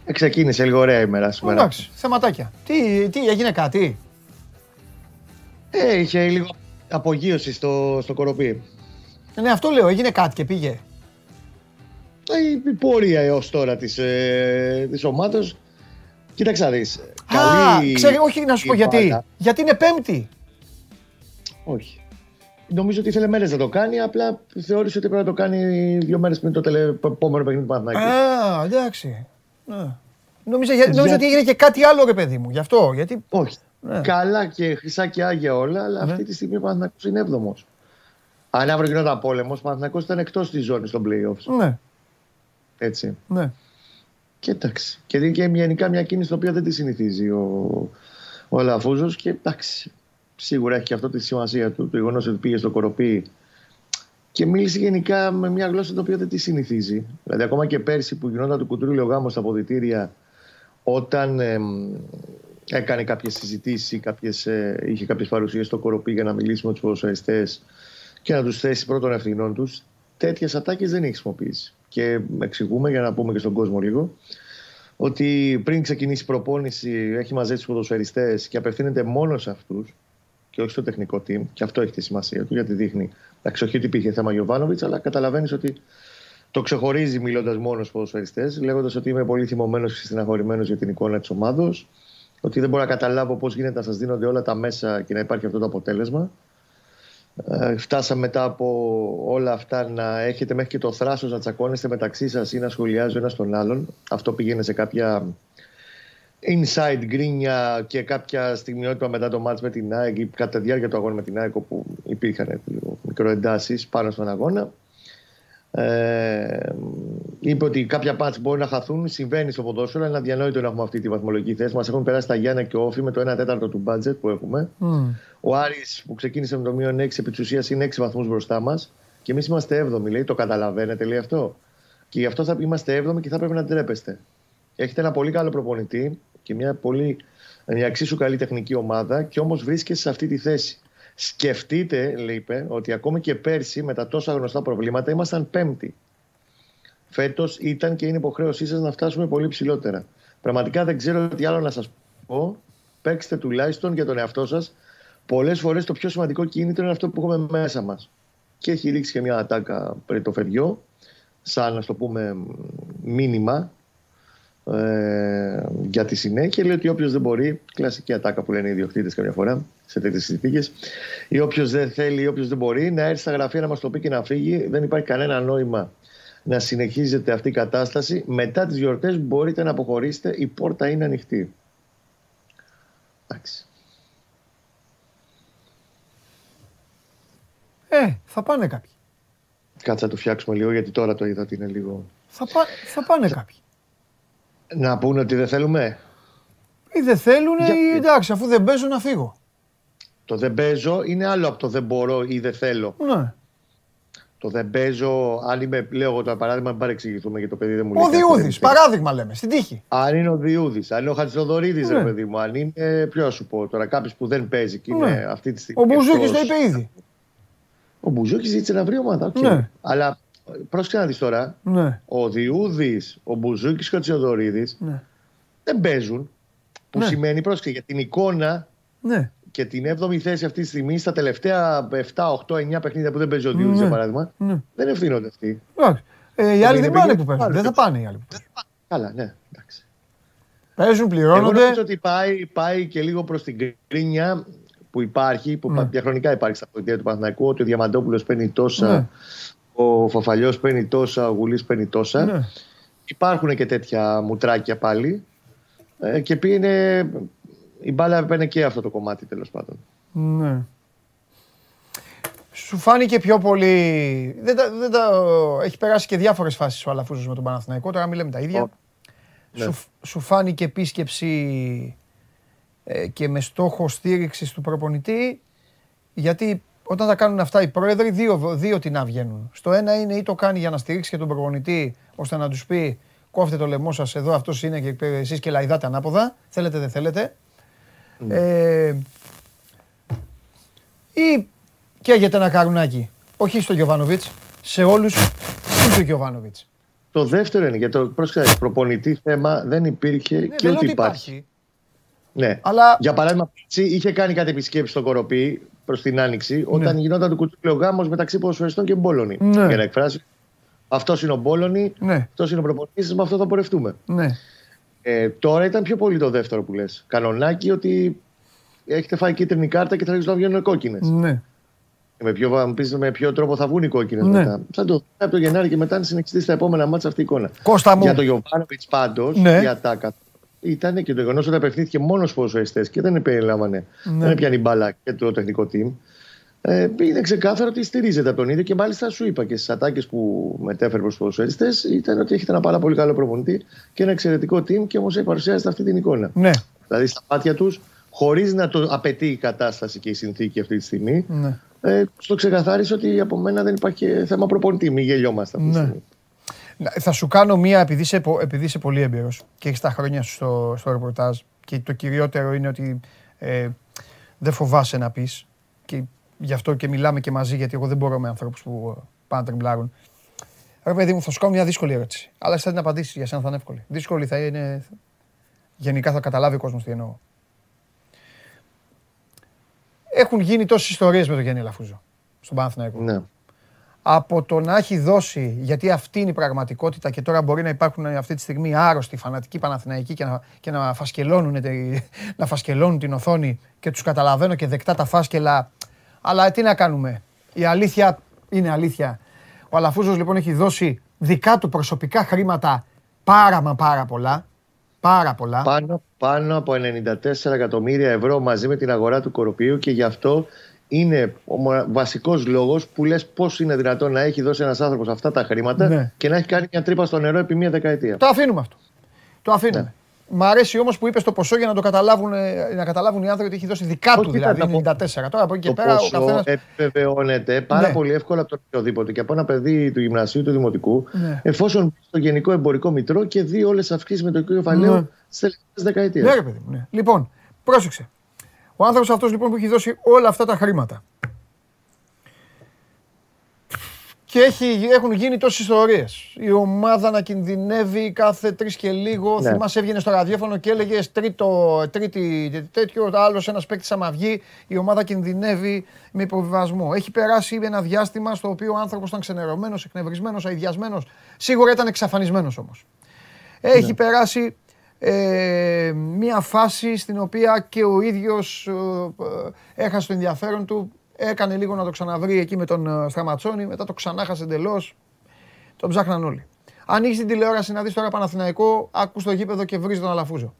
Ε, ξεκίνησε λίγο ωραία ημέρα σήμερα. Εντάξει, θεματάκια. Τι, τι έγινε κάτι; Ε, είχε λίγο απογείωση στο, στο κοροπή. Ε, ναι, αυτό λέω, έγινε κάτι και πήγε. Ε, η πορεία έως τώρα της, ε, της ομάδας. Κοίταξα δεις. Α, ξέρει, όχι να σου πω γιατί. Γιατί είναι πέμπτη. Όχι. Νομίζω ότι ήθελε μέρες να το κάνει, απλά θεώρησε ότι πρέπει να το κάνει δύο μέρες πριν το επόμενο παιχνίδι του Παναθηναϊκού. Α, εντάξει. Ναι. Νόμιζα, για... νόμιζα ότι έγινε και κάτι άλλο, ρε παιδί μου. Γι' αυτό. Γιατί... Όχι. Ναι. Καλά και χρυσά και άγια όλα, αλλά ναι. αυτή τη στιγμή ο Παναθηναϊκός είναι έβδομος. Αν αύριο γινόταν πόλεμος, ο Παναθηναϊκός ήταν εκτός της ζώνης των playoffs. Ναι. Έτσι. Ναι. Και εντάξει. Και είναι και γενικά μια κίνηση την οποία δεν τη συνηθίζει ο, ο Αλαφούζος και εντάξει σίγουρα έχει και αυτό τη σημασία του. Το γεγονός ότι πήγε στο κοροπή και μίλησε γενικά με μια γλώσσα την οποία δεν τη συνηθίζει. Δηλαδή, ακόμα και πέρσι που γινόταν του κουτρούλιο γάμος στα αποδητήρια, όταν ε, έκανε κάποιες συζητήσεις, κάποιες, ε, είχε κάποιες παρουσίες στο κοροπή για να μιλήσει με τους ποδοσφαιριστές και να τους θέσει πρώτων ευθυνών τους, τέτοιες ατάκες δεν έχει χρησιμοποιήσει. Και εξηγούμε για να πούμε και στον κόσμο λίγο ότι πριν ξεκινήσει η προπόνηση έχει μαζέψει τους ποδοσφαιριστές και απευθύνεται μόνο σε αυτούς και όχι στο τεχνικό team. Και αυτό έχει τη σημασία του, γιατί δείχνει. Εντάξει, όχι ότι υπήρχε θέμα Γιωβάνοβιτς, αλλά καταλαβαίνεις ότι το ξεχωρίζει μιλώντας μόνος στου ποδοσφαιριστές, λέγοντας ότι είμαι πολύ θυμωμένος και στεναχωρημένος για την εικόνα της ομάδος. Ότι δεν μπορώ να καταλάβω πώς γίνεται να σας δίνονται όλα τα μέσα και να υπάρχει αυτό το αποτέλεσμα. Ε, φτάσαμε μετά από όλα αυτά να έχετε μέχρι και το θράσος να τσακώνεστε μεταξύ σας ή να σχολιάζει ο ένας τον άλλον. Αυτό πήγαινε σε κάποια inside γκρίνια και κάποια στιγμιότυπα μετά το μάτς με την ΑΕΚ ή κατά τη διάρκεια του αγώνα με την ΑΕΚ όπου υπήρχαν μικροεντάσεις πάνω στον αγώνα. Ε, είπε ότι κάποια πάτς μπορεί να χαθούν, συμβαίνει στο ποδόσφαιρο, αλλά είναι αδιανόητο να έχουμε αυτή τη βαθμολογική θέση. Μας έχουν περάσει τα Γιάννα και Όφη με το 1 τέταρτο του μπάτζετ που έχουμε. Mm. Ο Άρης που ξεκίνησε με το μείον 6 επί της ουσίας είναι 6 βαθμούς μπροστά μας. Και εμείς είμαστε 7η, λέει. Το καταλαβαίνετε, λέει αυτό. Και γι' αυτό θα είμαστε 7η και θα πρέπει να ντρέπεστε. Έχετε ένα πολύ καλό προπονητή και μια πολύ μια εξίσου καλή τεχνική ομάδα και όμως βρίσκεσαι σε αυτή τη θέση. Σκεφτείτε, λέει, είπε, ότι ακόμη και πέρσι με τα τόσα γνωστά προβλήματα ήμασταν πέμπτη. Φέτος ήταν και είναι υποχρέωσή σας να φτάσουμε πολύ ψηλότερα. Πραγματικά δεν ξέρω τι άλλο να σας πω. Παίξτε τουλάχιστον για τον εαυτό σας πολλές φορές το πιο σημαντικό κίνητρο είναι αυτό που έχουμε μέσα μας. Και έχει ρίξει και μια ατάκα πριν το φεριό, σαν να το πούμε μήνυμα ε, για τη συνέχεια. Λέει ότι όποιος δεν μπορεί, κλασική ατάκα που λένε οι ιδιοκτήτες καμιά φορά σε τέτοιες συνθήκες, ή όποιος δεν θέλει ή όποιος δεν μπορεί να έρθει στα γραφεία να μας το πει και να φύγει. Δεν υπάρχει κανένα νόημα να συνεχίζεται αυτή η κατάσταση. Μετά τις γιορτές μπορείτε να αποχωρήσετε, η πόρτα είναι ανοιχτή. Εντάξει. Ε, θα πάνε κάποιοι. Κάτσε να το φτιάξουμε λίγο γιατί τώρα το είδα ότι είναι λίγο. Θα, πά, θα πάνε κάποιοι. Να πούνε ότι δεν θέλουμε; Ή δεν θέλουν Για- ή εντάξει, αφού δεν παίζω να φύγω. Το δεν παίζω είναι άλλο από το δεν μπορώ ή δεν θέλω. Ναι. Το δεν παίζω, αν είμαι, λέω εγώ το παράδειγμα, μην παρεξηγηθούμε για το παιδί δεν μου Ο λέει. κάτι, δεν Διούδης, μου παράδειγμα λέμε, στην τύχη. Αν είναι ο Διούδης, αν είναι ο Χατζηδωρίδη, Ναι. ρε παιδί μου, αν είναι. Ποιος να σου πω τώρα, κάποιος που δεν παίζει και είναι Ναι. αυτή τη στιγμή. Ο Μπουζούκης εκτός. το είπε ήδη. Ο Μπουζούκης ζήτησε να βρει ομάδα. οκ. Ναι. Αλλά πρόσεχε να δεις τώρα, Ναι, ο Διούδης, ο Μπουζούκης και ο Χατζηδωρίδη ναι, δεν παίζουν. Που Ναι. σημαίνει, πρόσεχε, για την εικόνα ναι. και την 7η θέση αυτή τη στιγμή στα τελευταία 7, 8, 9 παιχνίδια που δεν παίζει ο Διούδης, Ναι. για παράδειγμα, ναι. δεν ευθύνονται αυτοί. Εντάξει. Ε, οι Το άλλοι είναι δεν πάνε πήγε- που παίζουν. πάλι Δεν θα παίζουν. πάνε οι άλλοι που παίζουν. Καλά, ναι, εντάξει. Παίζουν, Εγώ πληρώνονται. νομίζω ότι πάει, πάει και λίγο προς την κρίνια που υπάρχει, που Ναι. διαχρονικά υπάρχει στα πολιτεία του Παναθηναϊκού, ότι ο Διαμαντόπουλος παίρνει τόσα, Ναι. Ο Φαφαλιός παίρνει τόσα, ο Γουλής παίρνει τόσα. Ναι. Υπάρχουν και τέτοια μουτράκια πάλι. Ε, και πήγαινε. Η μπάλα έπαιρνε και αυτό το κομμάτι τέλος πάντων. Ναι. Σου φάνηκε πιο πολύ. Δεν τα, δεν τα... Έχει περάσει και διάφορες φάσεις ο Αλαφούζος με τον Παναθηναϊκό. Τώρα μην λέμε τα ίδια. Ω, ναι. Σου, σου φάνηκε επίσκεψη ε, και με στόχο στήριξης του προπονητή. Γιατί όταν τα κάνουν αυτά οι πρόεδροι, δύο, δύο τι να βγαίνουν. Στο ένα είναι ή το κάνει για να στηρίξει και τον προπονητή, ώστε να τους πει κόφτε το λαιμό σας εδώ, αυτός είναι και εσείς και λαϊδάτε ανάποδα. Θέλετε, δεν θέλετε. Ε, ή καίγεται ένα καρουνάκι. Όχι στο Γιωβάνοβιτς, σε όλους είναι ο Γιωβάνοβιτς. Το δεύτερο είναι για το πρόσεξε, προπονητή θέμα δεν υπήρχε Ναι, και δεν λέω ούτε ότι υπάρχει. υπάρχει. Ναι. Αλλά Για παράδειγμα, πέρσι είχε κάνει κάτι επισκέψεις στο Κοροπή προς την Άνοιξη, όταν γινόταν το κουτσούκλι ο γάμος μεταξύ ποδοσφαιριστών και Μπόλωνη. Ναι. Για να εκφράσει. Αυτός είναι ο Μπόλωνη, ναι, αυτός είναι ο προπονητής, με αυτό θα πορευτούμε. ναι. Ε, τώρα ήταν πιο πολύ το δεύτερο που λες. Κανονάκι ότι έχετε φάει κίτρινη κάρτα και θα αρχίσουν να βγαίνουν κόκκινες. ναι. Με, ποιο, θα μου πεις με ποιο τρόπο θα βγουν οι κόκκινες Ναι. μετά. Θα το δούμε από το Γενάρη και μετά να συνεχιστεί στα επόμενα μάτσα αυτή η εικόνα. Κώστα μου. Για το Γιωβάνοβιτς πάντως, Ναι. η ατάκα ήταν και το γεγονός ότι απευθύνθηκε μόνος στου ποδοσφαιριστές και δεν περιλάμβανε. Ναι. Δεν πιάνει μπάλα και το τεχνικό team. Ε, είναι ξεκάθαρο ότι στηρίζεται από τον ίδιο και μάλιστα σου είπα και στις ατάκες που μετέφερε προς του ποδοσφαιριστές ήταν ότι έχετε ένα πάρα πολύ καλό προπονητή και ένα εξαιρετικό team και όμως παρουσιάζεται αυτή την εικόνα. Ναι, Δηλαδή στα μάτια τους, χωρίς να το απαιτεί η κατάσταση και η συνθήκη αυτή τη στιγμή, ναι. ε, στο ξεκαθάρισε ότι από μένα δεν υπάρχει και θέμα προπονητή. Μην γελιόμαστε αυτή τη Ναι. στιγμή. Να- Θα σου κάνω μία, επειδή είσαι, πο- επειδή είσαι πολύ έμπειρος και έχεις τα χρόνια σου στο, στο ρεπορτάζ και το κυριότερο είναι ότι ε, δεν φοβάσαι να πεις και γι' αυτό και μιλάμε και μαζί, γιατί εγώ δεν μπορώ με ανθρώπους που ε, πάνε να τρεμπλάρουν. Ρε παιδί μου, θα σου κάνω μια δύσκολη ερώτηση. Αλλά εσύ θα την απαντήσεις, για σένα θα είναι εύκολη. Δύσκολη θα είναι. Γενικά θα καταλάβει ο κόσμος τι εννοώ. Έχουν γίνει τόσες ιστορίες με τον Γιάννη Λαφούζο στον Παναθηναϊκό Ναι. Από το να έχει δώσει, γιατί αυτή είναι η πραγματικότητα και τώρα μπορεί να υπάρχουν αυτή τη στιγμή άρρωστοι φανατικοί Παναθηναϊκοί και να, και να, φασκελώνουν, τε- να φασκελώνουν την οθόνη και τους καταλαβαίνω και δεκτά τα φάσκελα. Αλλά τι να κάνουμε; Η αλήθεια είναι αλήθεια. Ο Αλαφούζος λοιπόν έχει δώσει δικά του προσωπικά χρήματα πάρα μα πάρα πολλά. Πάρα πολλά. Πάνω, πάνω από 94 εκατομμύρια ευρώ μαζί με την αγορά του Κοροπίου και γι' αυτό είναι ο μο- βασικός λόγος που λες πώς είναι δυνατόν να έχει δώσει ένας άνθρωπος αυτά τα χρήματα Ναι. και να έχει κάνει μια τρύπα στο νερό επί μια δεκαετία. Το αφήνουμε αυτό. Το αφήνουμε. Ναι. Μ' αρέσει όμως που είπες το ποσό για να το καταλάβουν, ε, να καταλάβουν οι άνθρωποι ότι έχει δώσει δικά του Όχι, δηλαδή θα τα πω. 94. Τώρα από εκεί και Το πέρα ο ποσό καθένα. επιβεβαιώνεται πάρα Ναι. πολύ εύκολα από τον οποιοδήποτε και από ένα παιδί του γυμνασίου του δημοτικού, Ναι. εφόσον μπει στο Γενικό Εμπορικό Μητρό και δει όλες τις αυξήσεις με το κύριο κεφαλαίο Ναι. στις τελευταίες δεκαετίες. Ναι, ρε παιδί μου. Ναι. Λοιπόν, πρόσεξε. Ο άνθρωπος αυτός λοιπόν που έχει δώσει όλα αυτά τα χρήματα. Και έχει, έχουν γίνει τόσες ιστορίες. Η ομάδα να κινδυνεύει κάθε τρεις και λίγο. Ναι. Θυμάσαι, έβγαινε στο ραδιόφωνο και έλεγε τρίτο, τρίτη τέτοιο. Άλλος ένας παίκτης άμα βγει, η ομάδα κινδυνεύει με υποβιβασμό. Έχει περάσει ένα διάστημα στο οποίο ο άνθρωπος ήταν ξενερωμένος, εκνευρισμένος, αειδιασμένος. Σίγουρα ήταν εξαφανισμένος όμως. Έχει ναι. περάσει ε, μια φάση στην οποία και ο ίδιος ε, έχασε το ενδιαφέρον του Έκανε λίγο να το ξαναβρει εκεί με τον ε, Στραματσόνη, μετά το ξανάχασε εντελώς. Τον ψάχναν όλοι. Ανοίξει την τηλεόραση να δεις τώρα Παναθηναϊκό, άκου στο γήπεδο και βρει τον Αλαφούζο.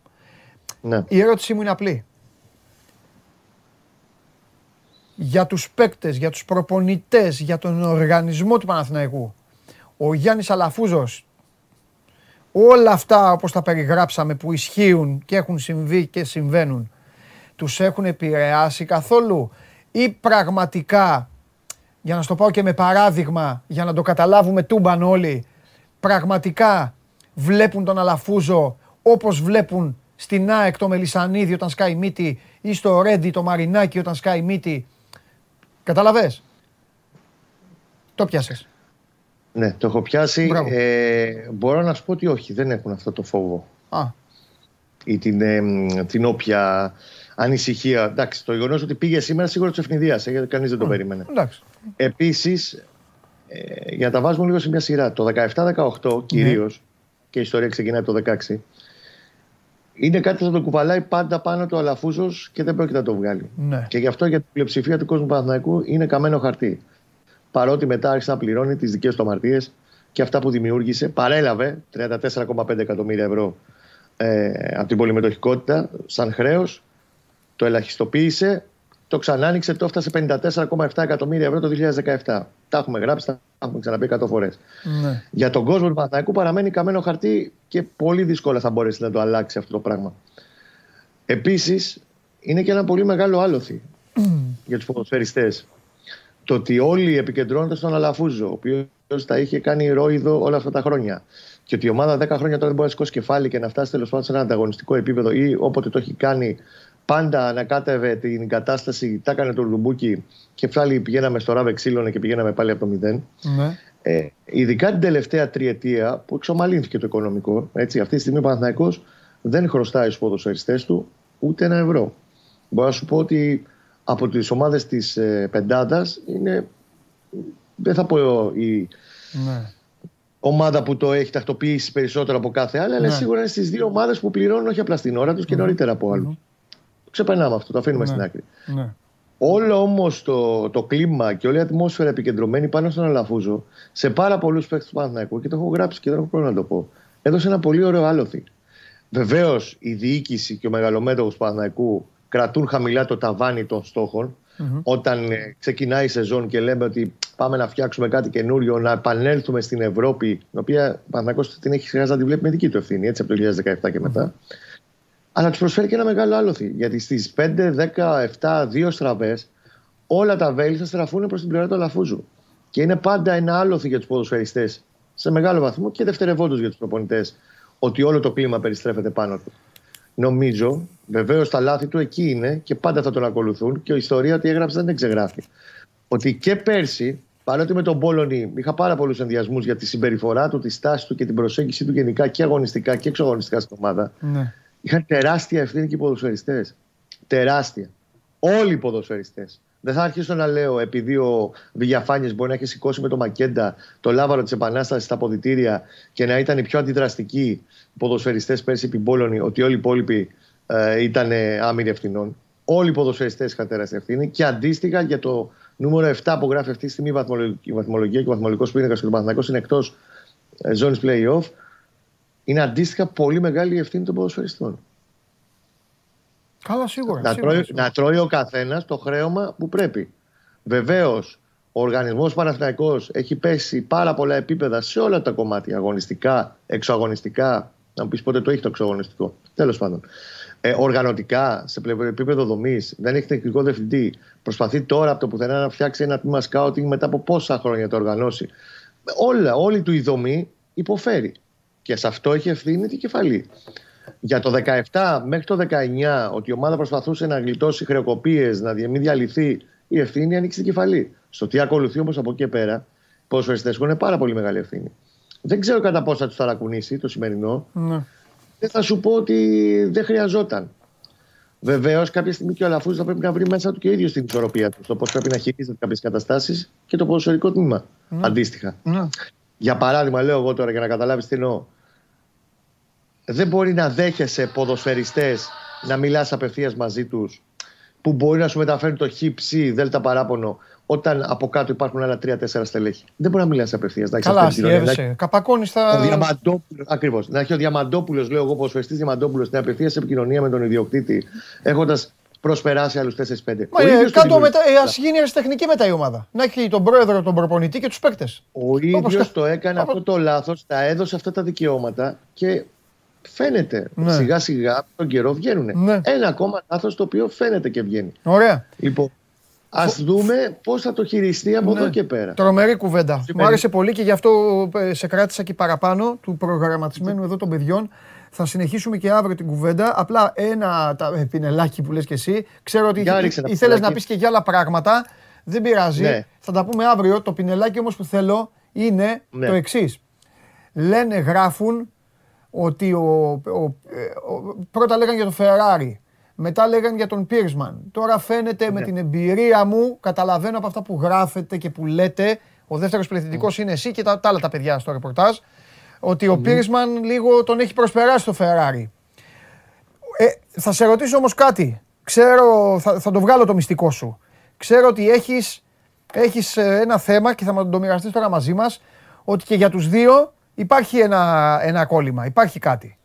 Ναι. Η ερώτησή μου είναι απλή. Για τους παίκτες, για τους προπονητές, για τον οργανισμό του Παναθηναϊκού, ο Γιάννης Αλαφούζος, όλα αυτά όπως τα περιγράψαμε που ισχύουν και έχουν συμβεί και συμβαίνουν, τους έχουν επηρεάσει καθόλου ή πραγματικά, για να στο πάω και με παράδειγμα, για να το καταλάβουμε τούμπαν όλοι, πραγματικά βλέπουν τον Αλαφούζο όπως βλέπουν στην ΑΕΚ το Μελισανίδη όταν σκάει μύτη ή στο Ρέντι το Μαρινάκι όταν σκάει μύτη. Καταλαβες; Το πιάσες. Ναι, το έχω πιάσει. Ε, μπορώ να σου πω ότι όχι, δεν έχουν αυτό το φόβο. Α. Ή την, ε, την όποια ανησυχία. Εντάξει, το γεγονός ότι πήγε σήμερα σίγουρα του ευνηδίασε, γιατί κανείς δεν το περίμενε. Επίσης, ε, για να τα βάζουμε λίγο σε μια σειρά, το 17-18 κυρίως, και η ιστορία ξεκινάει από το 16, είναι κάτι που θα το κουβαλάει πάντα πάνω του Αλαφούζος και δεν πρόκειται να το βγάλει. Ναι. Και γι' αυτό για την πλειοψηφία του κόσμου Παναθηναϊκού είναι καμένο χαρτί. Παρότι μετά άρχισε να πληρώνει τις δικές του αμαρτίες και αυτά που δημιούργησε, παρέλαβε 34,5 εκατομμύρια ευρώ ε, από την πολυμετοχικότητα σαν χρέος το ελαχιστοποίησε, το ξανά άνοιξε, το έφτασε 54,7 εκατομμύρια ευρώ το 2017. Τα έχουμε γράψει, τα έχουμε ξαναπεί 100 φορές. Ναι. Για τον κόσμο του Παναθηναϊκού παραμένει καμένο χαρτί και πολύ δύσκολα θα μπορέσει να το αλλάξει αυτό το πράγμα. Επίσης, είναι και ένα πολύ μεγάλο άλοθη για τους ποδοσφαιριστές. Το ότι όλοι επικεντρώνονται στον Αλαφούζο, ο οποίος τα είχε κάνει ρόιδο όλα αυτά τα χρόνια. Και ότι η ομάδα 10 χρόνια τώρα δεν μπορεί να σηκώσει κεφάλι και να φτάσει τέλος πάντων σε ένα ανταγωνιστικό επίπεδο ή όποτε το έχει κάνει πάντα ανακάτευε την κατάσταση, τα έκανε το Λουμπούκι και πάλι πηγαίναμε στο ράβε ξύλωνε και πηγαίναμε πάλι από το μηδέν. Ναι. Ε, ειδικά την τελευταία τριετία που εξομαλύνθηκε το οικονομικό, έτσι, αυτή τη στιγμή ο Παναθηναϊκός δεν χρωστάει στους ποδοσφαιριστές του ούτε ένα ευρώ. Μπορώ να σου πω ότι από τις ομάδες της ε, πεντάδας είναι, δεν θα πω η ναι. ομάδα που το έχει τακτοποιήσει περισσότερο από κάθε άλλη, αλλά ναι. σίγουρα είναι στις δύο ομάδες που πληρώνουν όχι απλά στην ώρα τους και νωρίτερα από άλλους ξεπερνάμε αυτό, το αφήνουμε στην ναι. άκρη. Ναι. Όλο όμως το, το κλίμα και όλη η ατμόσφαιρα επικεντρωμένη πάνω στον Αλαφούζο σε πάρα πολλούς παίκτες του Παναθηναϊκού και το έχω γράψει και δεν έχω πρόβλημα να το πω. Έδωσε ένα πολύ ωραίο άλοθη. Βεβαίως η διοίκηση και ο μεγαλομέτωχος του Παναθηναϊκού κρατούν χαμηλά το ταβάνι των στοχων Όταν ε, ξεκινάει η σεζόν και λέμε ότι πάμε να φτιάξουμε κάτι καινούριο, να επανέλθουμε στην Ευρώπη, την οποία ο Παναθηναϊκός την έχει χρειάζεται να τη βλέπει με δική του ευθύνη, έτσι από το 2017 και μετά. Αλλά τους προσφέρει και ένα μεγάλο άλοθη. Γιατί στις 5, 10, 7, 2 στραβές, όλα τα βέλη θα στραφούν προς την πλευρά του Αλαφούζου. Και είναι πάντα ένα άλοθη για τους ποδοσφαιριστές σε μεγάλο βαθμό και δευτερευόντως για τους προπονητές ότι όλο το κλίμα περιστρέφεται πάνω του. Νομίζω, βεβαίως τα λάθη του εκεί είναι και πάντα θα τον ακολουθούν και η ιστορία ότι έγραψε δεν ξεγράφει. Ότι και πέρσι, παρότι με τον Πόλωνη είχα πάρα πολλούς ενδιασμούς για τη συμπεριφορά του, τη στάση του και την προσέγγιση του γενικά και αγωνιστικά και εξωαγωνιστικά στην ομάδα. Ναι είχαν τεράστια ευθύνη και οι ποδοσφαιριστές. Τεράστια. Όλοι οι ποδοσφαιριστές. Δεν θα αρχίσω να λέω επειδή ο Βηγιαφάνης μπορεί να έχει σηκώσει με το Μακέντα το λάβαρο της Επανάστασης στα αποδητήρια και να ήταν οι πιο αντιδραστικοί ποδοσφαιριστές πέρσι επί Πόλωνη, ότι όλοι οι υπόλοιποι ε, ήταν άμυροι ευθυνών. Όλοι οι ποδοσφαιριστές είχαν τεράστια ευθύνη και αντίστοιχα για το νούμερο 7 που γράφει αυτή τη στιγμή η βαθμολογία και ο βαθμολογικός πίνακας του Παναθηνακό είναι εκτός ε, ζώνη playoff είναι αντίστοιχα πολύ μεγάλη η ευθύνη των ποδοσφαιριστών. Καλά, σίγουρα. Να, σίγουρα, τρώει, να τρώει ο καθένας το χρέωμα που πρέπει. Βεβαίως, ο οργανισμός Παναθηναϊκός έχει πέσει πάρα πολλά επίπεδα σε όλα τα κομμάτια. Αγωνιστικά, εξωαγωνιστικά. Να μου πεις πότε το έχει το εξωαγωνιστικό. Τέλος πάντων. Ε, οργανωτικά, σε επίπεδο δομής, δεν έχει τεχνικό διευθυντή. Προσπαθεί τώρα από το πουθενά να φτιάξει ένα τμήμα σκάουτινγκ μετά από πόσα χρόνια το οργανώσει. Όλα, όλη του η δομή υποφέρει. Και σε αυτό έχει ευθύνη την κεφαλή. Για το 17 μέχρι το 19, ότι η ομάδα προσπαθούσε να γλιτώσει χρεοκοπίες, να μην διαλυθεί, η ευθύνη ανοίξει την κεφαλή. Στο τι ακολουθεί όμως από εκεί πέρα, ποδοσφαιριστές έχουν πάρα πολύ μεγάλη ευθύνη. Δεν ξέρω κατά πόσο θα του ταρακουνήσει το σημερινό. Ναι. Δεν θα σου πω ότι δεν χρειαζόταν. Βεβαίως, κάποια στιγμή και ο Αλαφούζο θα πρέπει να βρει μέσα του και ο ίδιος την ισορροπία του. Το πώς πρέπει να χειρίζεται κάποιες καταστάσεις και το ποδοσφαιρικό τμήμα. Αντίστοιχα. Ναι. Για παράδειγμα, λέω εγώ τώρα για να καταλάβεις τι εννοώ. Δεν μπορεί να δέχεσαι ποδοσφαιριστές να μιλάς απευθείας μαζί τους που μπορεί να σου μεταφέρει το χ, ψ, δέλτα παράπονο όταν από κάτω υπάρχουν άλλα τρία-τέσσερα στελέχη. Δεν μπορεί να μιλάς απευθείας. Καλά, αστείευσε. Καπακώνεις τα. Ακριβώς. Να έχει ο Διαμαντόπουλος, λέω εγώ, ποσοστή Διαμαντόπουλος, στην απευθεία επικοινωνία με τον ιδιοκτήτη, έχοντας προσπεράσει άλλους 4-5. Μα ε, κάτω μετά, ε, ας γίνει τεχνική μετά η ομάδα. Να έχει τον πρόεδρο, τον προπονητή και τους παίκτες. Ο ίδιος το έκανε αυτό το λάθος, τα έδωσε αυτά τα δικαιώματα και φαίνεται. Ναι. Σιγά σιγά τον καιρό βγαίνουν. Ναι. Ένα ακόμα λάθος το οποίο φαίνεται και βγαίνει. Ωραία. Λοιπόν, Α δούμε πώς θα το χειριστεί από ναι. εδώ και πέρα. Τρομερή κουβέντα. Μου άρεσε πολύ και γι' αυτό ε, σε κράτησα και παραπάνω του προγραμματισμένου εδώ των παιδιών. Θα συνεχίσουμε και αύριο την κουβέντα. Απλά ένα τα, ε, πινελάκι που λες και εσύ. Ξέρω ότι ήθελε να πεις και για άλλα πράγματα. Δεν πειράζει. Ναι. Θα τα πούμε αύριο. Το πινελάκι όμως που θέλω είναι ναι. το εξής. Λένε, γράφουν ότι ο, ο, ε, ο, πρώτα λέγανε για το Ferrari, μετά λέγανε για τον Πίρσμαν. Τώρα φαίνεται με ναι. την εμπειρία μου, καταλαβαίνω από αυτά που γράφετε και που λέτε, ο δεύτερος πληθυντικός ναι. είναι εσύ και τα, τα άλλα τα παιδιά στο ρεπορτάζ, ότι ο Πίρσμαν λίγο τον έχει προσπεράσει το Ferrari. Ε, θα σε ρωτήσω όμως κάτι. Ξέρω, θα, θα το βγάλω το μυστικό σου. Ξέρω ότι έχεις, έχεις ε, ένα θέμα και θα το μοιραστείς τώρα μαζί μας, ότι και για τους δύο υπάρχει ένα, ένα κόλλημα, υπάρχει κάτι.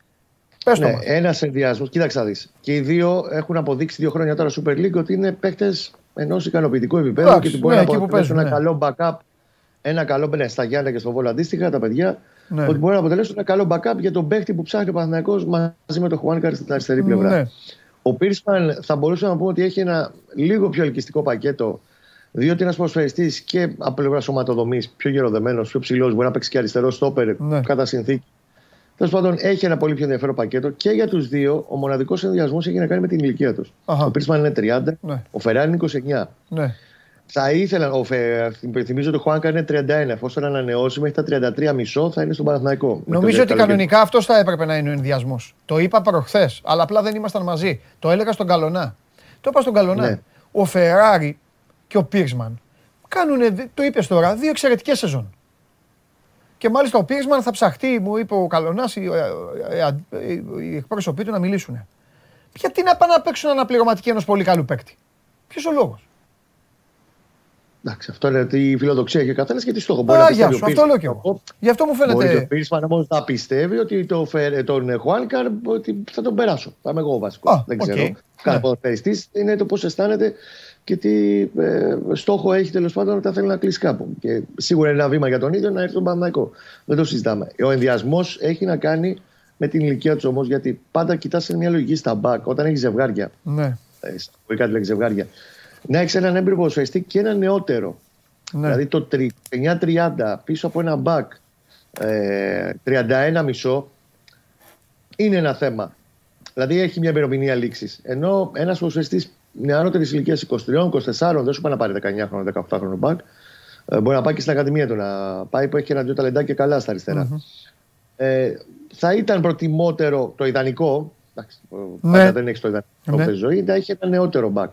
Πες ναι, ένας ενδιασμός. Κοίταξε να δεις. Και οι δύο έχουν αποδείξει δύο χρόνια τώρα Super League ότι είναι παίκτες ενός ικανοποιητικού επίπεδου και ότι μπορεί ναι, να αποτελέσουν ένα ναι. καλό backup. Ένα καλό ναι, στα Γιάννα και στο Βόλο αντίστοιχα τα παιδιά. Ναι. Ότι μπορεί να αποτελέσουν ένα καλό backup για τον παίκτη που ψάχνει ο Παναθυνακό μαζί με τον Χουάνκαρ στην αριστερή πλευρά. Ναι. Ο Πίρσμαν θα μπορούσε να πούμε ότι έχει ένα λίγο πιο ελκυστικό πακέτο διότι ένας ποδοσφαιριστής και από πλευράς σωματοδομής πιο γεροδεμένος, πιο ψηλός, μπορεί να παίξει και αριστερό στόπερ ναι. κατά συνθήκη. Τέλος πάντων, έχει ένα πολύ πιο ενδιαφέρον πακέτο και για τους δύο. Ο μοναδικός ενδιασμός έχει να κάνει με την ηλικία τους. Ο Πίρσμαν είναι 30, ναι. ο Φεράρι είναι 29. Ναι. Θα ήθελα, ο Φε, θυμίζω ότι ο Χουάνκα είναι 31. Εφόσον ανανεώσει μέχρι τα 33 μισό, θα είναι στον Παναθηναϊκό. Νομίζω ότι κανονικά αυτό θα έπρεπε να είναι ο ενδιασμός. Το είπα προχθές, αλλά απλά δεν ήμασταν μαζί. Το έλεγα στον Καλονά. Το είπα στον Καλονά. Ναι. Ο Φεράρι και ο Πίρσμαν κάνουν, το είπες τώρα, δύο εξαιρετικές σεζόν. Και μάλιστα ο Πίρσμαν θα ψαχτεί, μου είπε ο Καλονάς, οι, οι εκπρόσωποι του να μιλήσουν. Γιατί να πάνε να παίξουν αναπληρωματική ενός πολύ καλού παίκτη; Ποιος ο λόγος; Εντάξει, αυτό είναι τη φιλοδοξία και καθένας και τη στόχο. Μπορεί να γεια σου, αυτό λέω και εγώ. Γι' αυτό μου φαίνεται. Μπορεί ο Πίρσμαν όμως να πιστεύει ότι το, τον Χουάνκαρ ότι θα τον περάσω. Θα είμαι εγώ ο βασικός. Δεν ξέρω. Κάθε ποδοσφαιριστής είναι το πώς αισθάνεται και τι ε, στόχο έχει τέλος πάντων όταν θέλει να κλείσει κάπου. Και σίγουρα είναι ένα βήμα για τον ίδιο να έρθει στον Παναναϊκό. Δεν το συζητάμε. Ο ενδιασμός έχει να κάνει με την ηλικία τους όμως, γιατί πάντα κοιτάς μια λογική στα μπακ όταν έχεις ζευγάρια. Ναι. Ε, κάτι λέει ζευγάρια. Να έχεις έναν έμπειρο ποδοσφαιριστή και ένα νεότερο. Ναι. Δηλαδή το 9-30 πίσω από ένα μπακ ε, 31 μισό είναι ένα θέμα. Δηλαδή έχει μια ημερομηνία λήξης. Ενώ ένας ποδοσφαιριστή νεαρότερη ηλικία 23-24, δεν σου πάει να πάρει 19 χρόνο, 18 χρόνο μπακ. Ε, μπορεί να πάει και στην Ακαδημία του να πάει που έχει ένα-δυο ταλεντάκια καλά στα αριστερα Ε, θα ήταν προτιμότερο το ιδανικό. Εντάξει, ναι. δεν έχεις το ιδανικό ναι. ζωή, να έχει ένα νεότερο μπακ.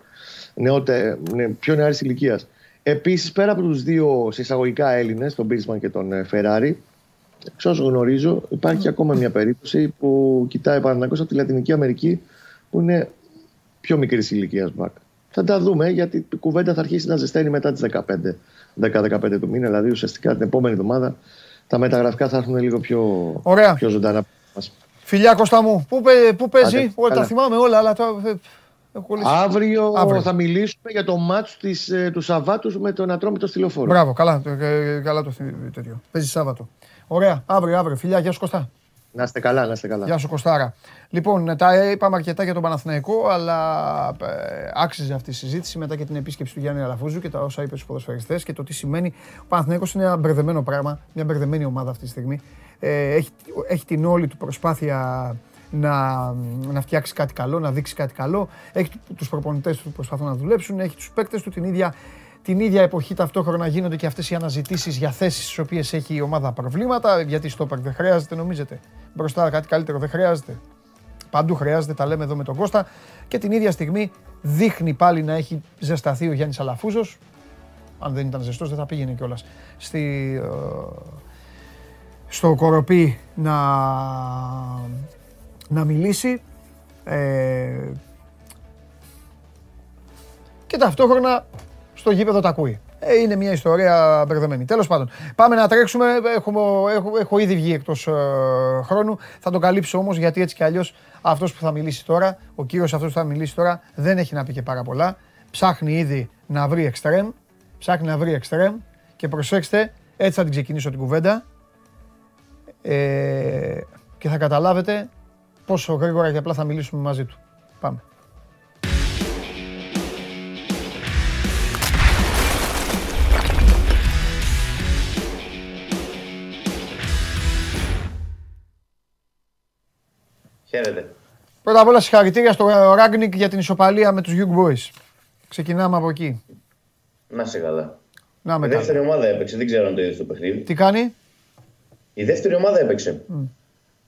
Νεότε, ναι, πιο νεαρής ηλικίας. Επίσης, πέρα από τους δύο εισαγωγικά Έλληνες, τον Μπίρσμαν και τον Φεράρι, εξ όσο γνωρίζω, υπάρχει ακόμα μια περίπτωση που κοιτάει Παναγιώ από τη Λατινική Αμερική, που είναι πιο μικρής ηλικίας μπακ. Θα τα δούμε γιατί η κουβέντα θα αρχίσει να ζεσταίνει μετά τις 15, 10-15 του μήνα. Δηλαδή ουσιαστικά την επόμενη εβδομάδα τα μεταγραφικά θα έρθουν λίγο πιο, πιο ζωντανά. Φιλιά Κώστα μου, πού, πού παίζει, όλα, τα θυμάμαι όλα, αλλά το, Αύριο, Αύριο, θα μιλήσουμε για το μάτς της, ε, του Σαββάτου με τον Ατρόμητο στυλοφόρο. Μπράβο, καλά, ε, καλά το τέτοιο. Παίζει Σάββατο. Ωραία, αύριο, αύριο. Φιλιά, γεια σου Κωστά. Να είστε καλά, να είστε καλά. Γεια σου Κωστάρα. Λοιπόν, τα είπαμε αρκετά για τον Παναθηναϊκό, αλλά ε, άξιζε αυτή η συζήτηση μετά και την επίσκεψη του Γιάννη Αλαφούζου και τα όσα είπε στους ποδοσφαιριστές και το τι σημαίνει. Ο Παναθηναϊκός είναι ένα μπερδεμένο πράγμα, μια μπερδεμένη ομάδα αυτή τη στιγμή. Ε, έχει, έχει την όλη του προσπάθεια να, να φτιάξει κάτι καλό, να δείξει κάτι καλό. Έχει τους προπονητές του που προσπαθούν να δουλέψουν, έχει τους παίκτες του την ίδια την ίδια εποχή ταυτόχρονα γίνονται και αυτές οι αναζητήσεις για θέσεις στις οποίες έχει η ομάδα προβλήματα, γιατί στο δεν χρειάζεται νομίζετε. Μπροστά κάτι καλύτερο δεν χρειάζεται. Παντού χρειάζεται, τα λέμε εδώ με τον Κώστα. Και την ίδια στιγμή δείχνει πάλι να έχει ζεσταθεί ο Γιάννης Αλαφούζος. Αν δεν ήταν ζεστός δεν θα πήγαινε κιόλας. Στη, ε, στο κοροπή να, να μιλήσει. Ε, και ταυτόχρονα στο γήπεδο τα ακούει. Ε, είναι μια ιστορία μπερδεμένη. Τέλος πάντων, πάμε να τρέξουμε. Έχουμε, έχω, έχω ήδη βγει εκτός ε, χρόνου. Θα το καλύψω όμως γιατί έτσι κι αλλιώς αυτός που θα μιλήσει τώρα, ο κύριος αυτός που θα μιλήσει τώρα, δεν έχει να πει και πάρα πολλά. Ψάχνει ήδη να βρει εξτρέμ. Ψάχνει να βρει εξτρέμ. Και προσέξτε, έτσι θα την ξεκινήσω την κουβέντα. Ε, και θα καταλάβετε πόσο γρήγορα και απλά θα μιλήσουμε μαζί του. Πάμε. Χαίρετε. Πρώτα απ' όλα συγχαρητήρια στο Ράγκνικ για την ισοπαλία με τους Young Boys. Ξεκινάμε από εκεί. Να σε καλά. Να με Η δεύτερη ομάδα έπαιξε, δεν ξέρω αν το είδες το παιχνίδι. Τι κάνει; Η δεύτερη ομάδα έπαιξε.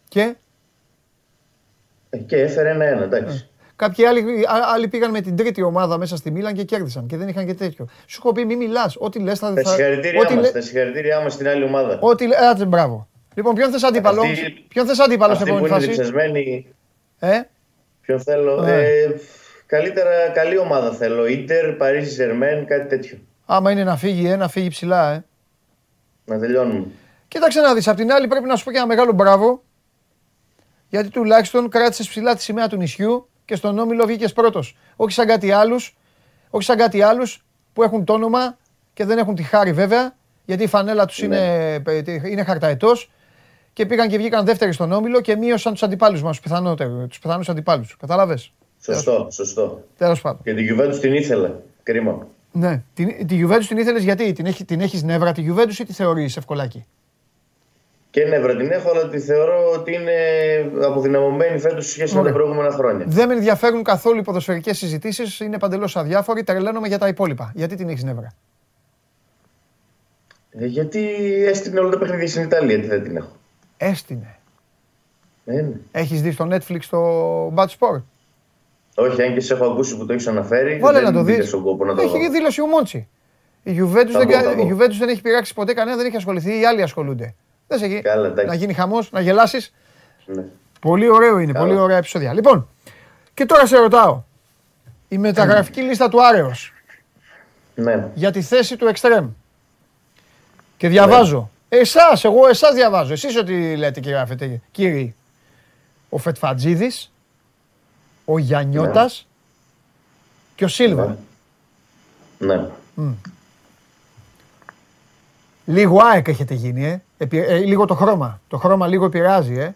Και; Ε, Και έφερε ένα-ένα, εντάξει. Ε. Κάποιοι άλλοι, άλλοι πήγαν με την τρίτη ομάδα μέσα στη Μίλαν και κέρδισαν και δεν είχαν και τέτοιο. Σου έχω πει μη μιλάς. Ό,τι λες θα. Τα συγχαρητήριά ό,τι μας λέ- τα συγχαρητήριά μας στην άλλη ομάδα. Ό,τι λέ- Άτσε, μπράβο. Λοιπόν, ποιον θες αντίπαλο; Αυτή- Ποιον θες αντίπαλο στην Αυτοί που επόμενη είναι φάση; διψασμένοι, Ε, ποιον θέλω; Ναι. Ε, καλύτερα, καλή ομάδα θέλω. Ιντερ, Παρίσι, Ζερμέν, κάτι τέτοιο. άμα είναι να φύγει, ε, να φύγει ψηλά, ε. Να τελειώνουμε. Κοίταξε να δεις. Απ' την άλλη, πρέπει να σου πω και ένα μεγάλο μπράβο. Γιατί τουλάχιστον κράτησες ψηλά τη σημαία του νησιού και στον όμιλο βγήκες πρώτος. Όχι σαν κάτι άλλους. Όχι σαν κάτι άλλους που έχουν το όνομα και δεν έχουν τη χάρη βέβαια. Γιατί η φανέλα τους είναι, είναι χαρταετός. Και πήγαν και βγήκαν δεύτεροι στον όμιλο και μείωσαν τους αντιπάλους μας, τους πιθανούς αντιπάλους. Κατάλαβες; Σωστό, σωστό. Τέλος πάντων. Και την Juventus την ήθελα. Κρίμα. Ναι. Την, τη Juventus την ήθελες γιατί, την, έχει, την έχεις νεύρα τη Juventus ή τη θεωρείς ευκολάκι; Και νεύρα την έχω, αλλά τη θεωρώ ότι είναι αποδυναμωμένη φέτος σε σχέση με Ωραία. τα προηγούμενα χρόνια. Δεν με ενδιαφέρουν καθόλου οι ποδοσφαιρικές συζητήσεις, είναι παντελώς αδιάφοροι. Τρελαίνομαι για τα υπόλοιπα. Γιατί την έχεις νεύρα; Ε, γιατί έστειλε όλο το παιχνίδι στην Ιταλία, τι δεν την έχω. Έστεινε. Ε, ναι. Έχεις δει στο Netflix το Bad Sport; Όχι, αν και σε έχω ακούσει που το έχεις αναφέρει. Βάλε δεν να το μπήκα δεις. στον κόπο να το δω. Έχει δήλωση ο Μόντσι. Η Juventus, Θα δεν, δω, θα δω. η Juventus δεν έχει πειράξει ποτέ κανένα, δεν έχει ασχοληθεί. Οι άλλοι ασχολούνται. Δεν σε έχει. Καλά, εντάξει. Να γίνει χαμός, να γελάσεις. Ναι. Πολύ ωραίο είναι, Καλά. πολύ ωραία επεισόδια. Λοιπόν, και τώρα σε ρωτάω. Η μεταγραφική λίστα του Άρεος ναι. για τη θέση του Εκστρέμ. Και διαβάζω. Εσάς, εγώ εσάς διαβάζω. Εσείς ό,τι λέτε κύριε Αφετέ, κύριοι. Ο Φετφατζίδης, ο Γιαννιώτας και ο Σίλβα. Ναι. Λίγο ΑΕΚ έχετε γίνει, ε. Επι- ε, λίγο το χρώμα. Το χρώμα λίγο επηρεάζει, ε.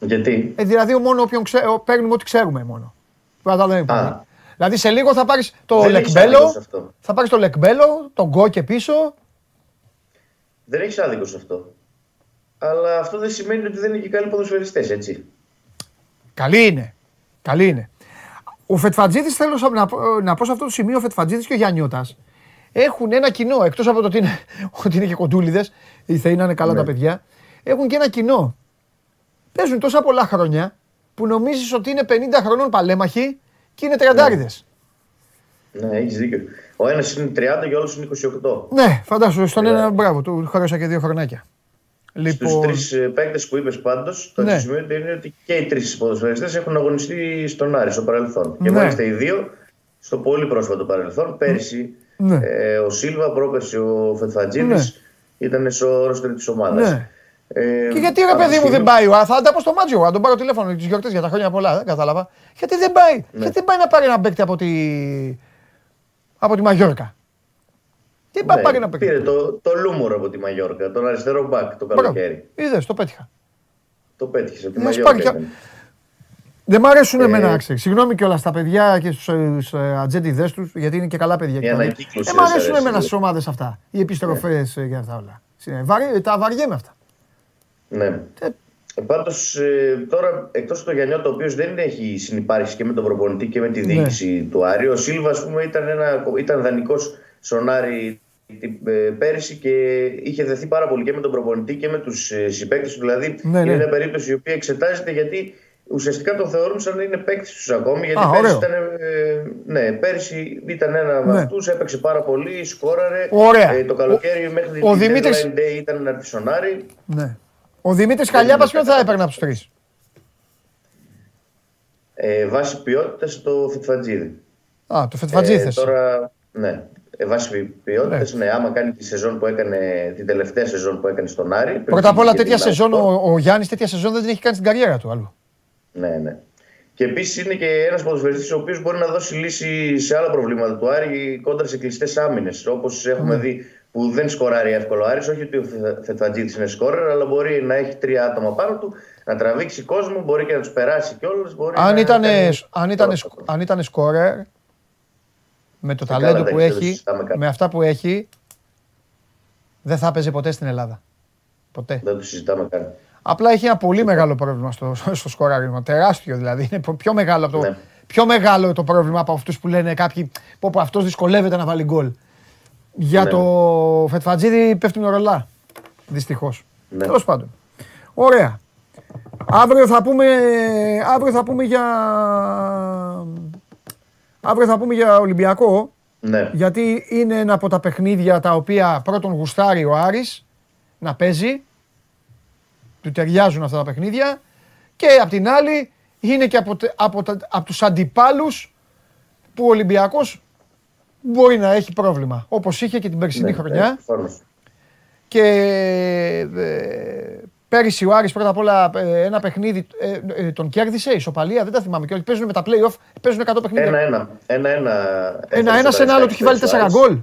Γιατί; ε δηλαδή μόνο όποιον ξέ, ο- παίρνουμε ό,τι ξέρουμε μόνο. Τώρα δεν υπάρχει. Α. Δηλαδή σε λίγο θα πάρεις το Δεν έχεις Λεκμπέλο, άδικο σε αυτό. θα πάρεις το Λεκμπέλο, τον Γκόκε πίσω. Δεν έχεις άδικο σε αυτό. Αλλά αυτό δεν σημαίνει ότι δεν είναι και καλοί ποδοσφαιριστές, έτσι. Καλή είναι. Καλή είναι. Ο Φετφατζίδη, θέλω σα- να, πω- να πω σε αυτό το σημείο, ο Φετφατζίδη και ο Γιάννιώτας έχουν ένα κοινό. Εκτός από το ότι είναι, ότι είναι και κοντούλιδες, οι θεοί να είναι καλά Ναι. τα παιδιά, έχουν και ένα κοινό. Παίζουν τόσα πολλά χρόνια που νομίζεις ότι είναι 50 χρονών παλέμαχοι και είναι τριαντάριδες. Ναι, έχεις δίκιο. Ο ένας είναι 30 και ο άλλος είναι 28. Ναι, φαντάσου, στον Ναι. ένα μπράβο, του χώρισα και δύο χρονάκια. Στους Λοιπόν, τρεις παίκτες που είπες πάντως, το Ναι. ναι. σημείο είναι ότι και οι τρεις ποδοσφαιριστές έχουν αγωνιστεί στον Άρη στο παρελθόν. Και Ναι. μάλιστα οι δύο στο πολύ πρόσφατο παρελθόν. Πέρσι Ναι. ε, ο Σίλβα, πρόπερσι ο Φετφατζίδη Ναι. ήταν στο ρόστερ της ομάδας. Ναι. Και γιατί ρε παιδί μου δεν πάει ο θα τα πω στο Μάτζιο, να τον πάρω τηλέφωνο τις γιορτές για τα χρόνια πολλά, δεν κατάλαβα. Γιατί δεν πάει, γιατί δεν πάει να πάρει ένα παίκτη από τη, από τη Μαγιόρκα. Τι πάει να πάρει ένα παίκτη. Ναι, Πήρε το, το Λούμορ από τη Μαγιόρκα, τον αριστερό μπακ το καλοκαίρι. Είδες, το πέτυχα. Το πέτυχες από τη Να σου Μαγιόρκα. πάρει ήταν. Δεν μ' αρέσουν Ε, εμένα, ξέρεις. Συγγνώμη κιόλας στα παιδιά και στους ατζέντιδες τους, γιατί είναι και καλά παιδιά. και Η καλά. ανακύκλωση Δεν μ' δεν σ' αρέσουν αρέσει, εμένα δηλαδή. στις ομάδες αυτά. Οι επιστροφές και αυτά όλα. Ε, βαρύ- Τα βαριέμαι αυτά. Ναι. Ε, Πάντω τώρα εκτός από τον Γιαννιό, ο οποίος δεν έχει συνεπάρξει και με τον προπονητή και με τη Ναι. διοίκηση του Άρη, ο Σίλβα ας πούμε, ήταν, ένα, ήταν δανεικός στον Άρη ε, πέρυσι και είχε δεθεί πάρα πολύ και με τον προπονητή και με τους ε, συμπαίκτες του. Δηλαδή Ναι, είναι ναι. μια περίπτωση η οποία εξετάζεται γιατί ουσιαστικά τον θεωρούν σαν να είναι παίκτης τους ακόμη. Γιατί Α, πέρυσι ωραίο. ήταν, ε, ναι, πέρυσι ήταν ένα Ναι. με αυτούς, έπαιξε πάρα πολύ, σκόραρε. Ωραία. Ε, το καλοκαίρι μέχρι ο την Δημήτρης- deadline day ήταν να έρθει στον Άρη. Ναι. Ο Δημήτρης Χαλιάπας ποιον θα έπαιρνε από τους τρεις; Ε, βάσει ποιότητας το Φιτφατζίδη. Α, το Φετφατζή θες. Τώρα, ναι. Ε, βάσει ποιότητας, ναι. άμα κάνει τη σεζόν που έκανε, την τελευταία σεζόν που έκανε στον Άρη. πριν Πρώτα απ' όλα φύγει και τέτοια την σεζόν, Άσπρο. ο, ο Γιάννης τέτοια σεζόν δεν την έχει κάνει στην καριέρα του άλλο. Ναι, ναι. Και επίσης είναι και ένας ποδοσφαιριστής ο οποίος μπορεί να δώσει λύση σε άλλα προβλήματα του Άρη κόντρα σε κλειστές άμυνες. Όπως Ναι. έχουμε δει που δεν σκοράρει εύκολο ο Άρης, όχι ότι ο Φετφατζίδη είναι σκόρερ, αλλά μπορεί να έχει τρία άτομα πάνω του, να τραβήξει κόσμο, μπορεί και να τους περάσει κιόλας. Αν να ήταν, κάνει- αν ήταν, αν ήταν σκόρερ, με το ταλέντο καλά, που δεν- δεν έχει, συζητάμε καν. με αυτά που έχει, δεν θα έπαιζε ποτέ στην Ελλάδα. Ποτέ. Δεν το συζητάμε καν. Απλά έχει ένα πολύ μεγάλο πρόβλημα στο, στο σκοράρισμα. Τεράστιο δηλαδή. Είναι πιο μεγάλο, από το, Ναι. πιο μεγάλο το πρόβλημα από αυτούς που λένε κάποιοι πω, πω αυτός δυσκολεύεται να βάλει γκολ. Για Ναι. το Φετφατζίδη πέφτουν ρολά. Δυστυχώς. Ναι. Τέλος πάντων. Ωραία. Αύριο θα πούμε, αύριο θα πούμε για. Αύριο θα πούμε για Ολυμπιακό. Ναι. Γιατί είναι ένα από τα παιχνίδια τα οποία πρώτον γουστάρει ο Άρης να παίζει. Του ταιριάζουν αυτά τα παιχνίδια. Και απ' την άλλη είναι και από, τε- από, τα- από τους αντιπάλους που ο Ολυμπιακός μπορεί να έχει πρόβλημα. Όπως είχε και την περσινή Ναι, χρονιά. ναι, προφανώς. Και ε, πέρυσι ο Άρης πρώτα απ' όλα ε, ένα παιχνίδι ε, ε, τον κέρδισε, ισοπαλία, δεν τα θυμάμαι και όλοι παίζουν με τα play-off, παίζουν 100 παιχνίδια. Ένα-ένα. Ένα-ένα. Ένα-ένα σε ένα άλλο του έχει βάλει 4 γκολ.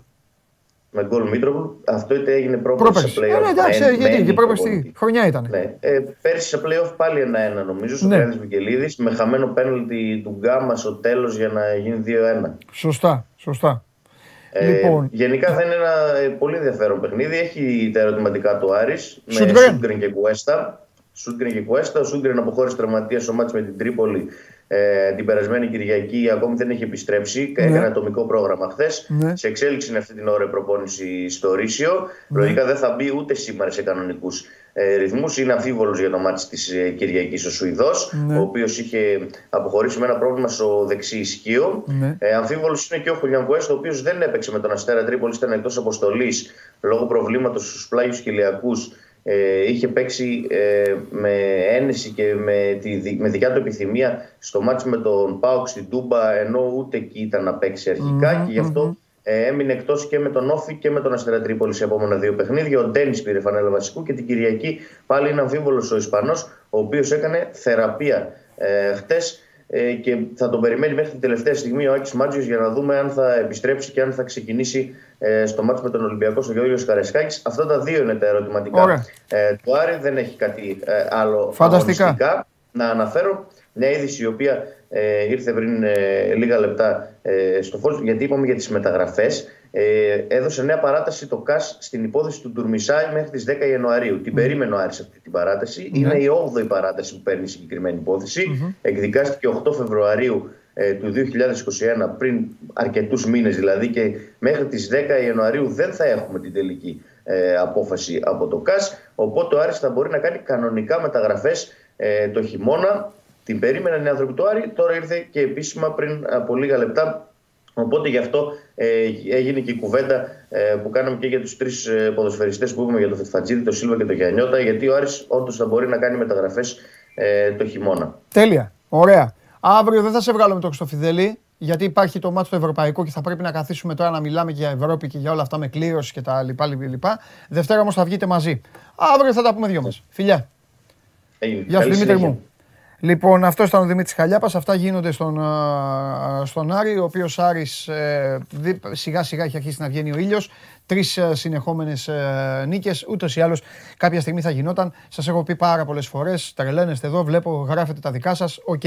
Με γκολ Μήτροβουλ. Αυτό είτε έγινε πρόπερση Πρόπερση. σε Ε, play-off. ναι, εντάξει, με- ε, γιατί με και πρόπερση προπονητή. χρονιά ήταν. Ναι. Ε, πέρσι σε play-off πάλι ένα-ένα νομίζω. Στο Ναι. Γιάννη Μικελίδη με χαμένο πέναλτι του Γκάμα στο τέλος για να γίνει 2-1. Σωστά, σωστά. Ε, Λοιπόν. Γενικά θα είναι ένα ε, πολύ ενδιαφέρον παιχνίδι. Έχει τα ερωτηματικά του Άρης με Σούντγκρεν. Σούντγκρεν και Κουέστα. Σούντγκρεν και Κουέστα. Ο Σούντγκρεν αποχώρησε τραυματίας στο μάτς με την Τρίπολη ε, την περασμένη Κυριακή. Ακόμη δεν έχει επιστρέψει. Ναι. Έκανε ατομικό πρόγραμμα χθες. Ναι. Σε εξέλιξη είναι αυτή την ώρα η προπόνηση στο Ρήσιο. Λογικά δεν θα μπει ούτε σήμερα σε κανονικούς ε, ρυθμούς. Είναι αμφίβολος για το μάτς της ε, Κυριακής ο Σουηδός, Ναι. ο οποίος είχε αποχωρήσει με ένα πρόβλημα στο δεξί ισχύο. Ναι. Ε, Αμφίβολος είναι και ο Χουλιαν Κουέστο, ο οποίος δεν έπαιξε με τον Αστέρα Τρίπολη, ήταν εκτός αποστολής λόγω προβλήματος στους πλάγιους χιλιακούς. Ε, είχε παίξει ε, με ένεση και με, τη, δι- με δικιά του επιθυμία στο μάτσο με τον Πάοξ στην Τούμπα, ενώ ούτε εκεί ήταν να παίξει αρχικά και γι' αυτό ε, έμεινε εκτός και με τον Όφη και με τον Αστέρα Τρίπολης σε επόμενα δύο παιχνίδια. Ο Ντένις πήρε φανέλα βασικού και την Κυριακή πάλι είναι αμφίβολο ο Ισπανός, ο οποίος έκανε θεραπεία ε, χτες ε, και θα τον περιμένει μέχρι την τελευταία στιγμή ο Άκης Μάτζιος για να δούμε αν θα επιστρέψει και αν θα ξεκινήσει ε, στο μάτσο με τον Ολυμπιακό στο Γιώργος Καρεσκάκης. Αυτά τα δύο είναι τα ερωτηματικά Ωραία. ε, του Άρη. Δεν έχει κάτι ε, άλλο Φανταστικά. αγωνιστικά. Να αναφέρω μια είδηση η οποία ε, ήρθε πριν ε, λίγα λεπτά ε, στο φως, γιατί είπαμε για τις μεταγραφές. Ε, έδωσε νέα παράταση το ΚΑΣ στην υπόθεση του Ντουρμισάη μέχρι τις 10 Ιανουαρίου. Την περίμενε ο Άρης αυτή την παράταση. Είναι η 8η παράταση που παίρνει η συγκεκριμένη υπόθεση. Εκδικάστηκε 8 Φεβρουαρίου ε, του 2021, πριν αρκετούς μήνες δηλαδή και μέχρι τις 10 Ιανουαρίου δεν θα έχουμε την τελική ε, απόφαση από το ΚΑΣ. Οπότε ο Άρης θα μπορεί να κάνει κανονικά μεταγραφές ε, το χειμώνα. Την περίμεναν οι άνθρωποι του Άρη, τώρα ήρθε και επίσημα πριν από λίγα λεπτά. Οπότε γι' αυτό ε, έγινε και η κουβέντα ε, που κάναμε και για τους τρεις ε, ποδοσφαιριστές που είπαμε για το Φετφατζίδη, το Σίλβα και το Γιαννιώτα, γιατί ο Άρης όντως θα μπορεί να κάνει μεταγραφές ε, το χειμώνα. Τέλεια. Ωραία. Αύριο δεν θα σε βγάλω με τον Χρυστοφιδέλη, γιατί υπάρχει το μάτσο το ευρωπαϊκό και θα πρέπει να καθίσουμε τώρα να μιλάμε για Ευρώπη και για όλα αυτά με κλήρωση και τα λοιπά. λοιπά. Δευτέρα όμως θα βγείτε μαζί. Αύριο θα τα πούμε δυο μας. Φιλιά. Έγινε. Γεια σου Καλή Δημήτρη συνέχεια. μου. Λοιπόν, αυτό ήταν ο Δημήτρης Χαλιάπας. Αυτά γίνονται στον, α, στον Άρη, ο οποίος Άρης ε, δι- σιγά σιγά έχει αρχίσει να βγαίνει ο ήλιος. Τρεις ε, συνεχόμενες ε, νίκες, ούτως ή άλλως κάποια στιγμή θα γινόταν. Σας έχω πει πάρα πολλές φορές, τρελαίνεστε εδώ, βλέπω, γράφετε τα δικά σας. Οκ,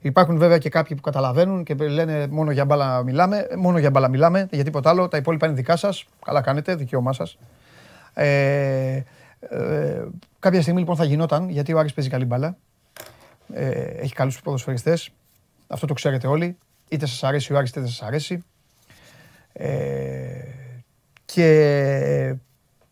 υπάρχουν βέβαια και κάποιοι που καταλαβαίνουν και λένε μόνο για μπάλα μιλάμε. Μόνο για μπάλα μιλάμε, για τίποτα άλλο. Τα υπόλοιπα είναι δικά σας. Καλά κάνετε, δικαίωμά σας. Ε, ε, κάποια στιγμή λοιπόν θα γινόταν, γιατί ο Άρης παίζει καλή μπάλα. Ε, έχει καλούς ποδοσφαιριστές. Αυτό το ξέρετε όλοι. Είτε σας αρέσει ο Άρης είτε δεν σας αρέσει. Ε, και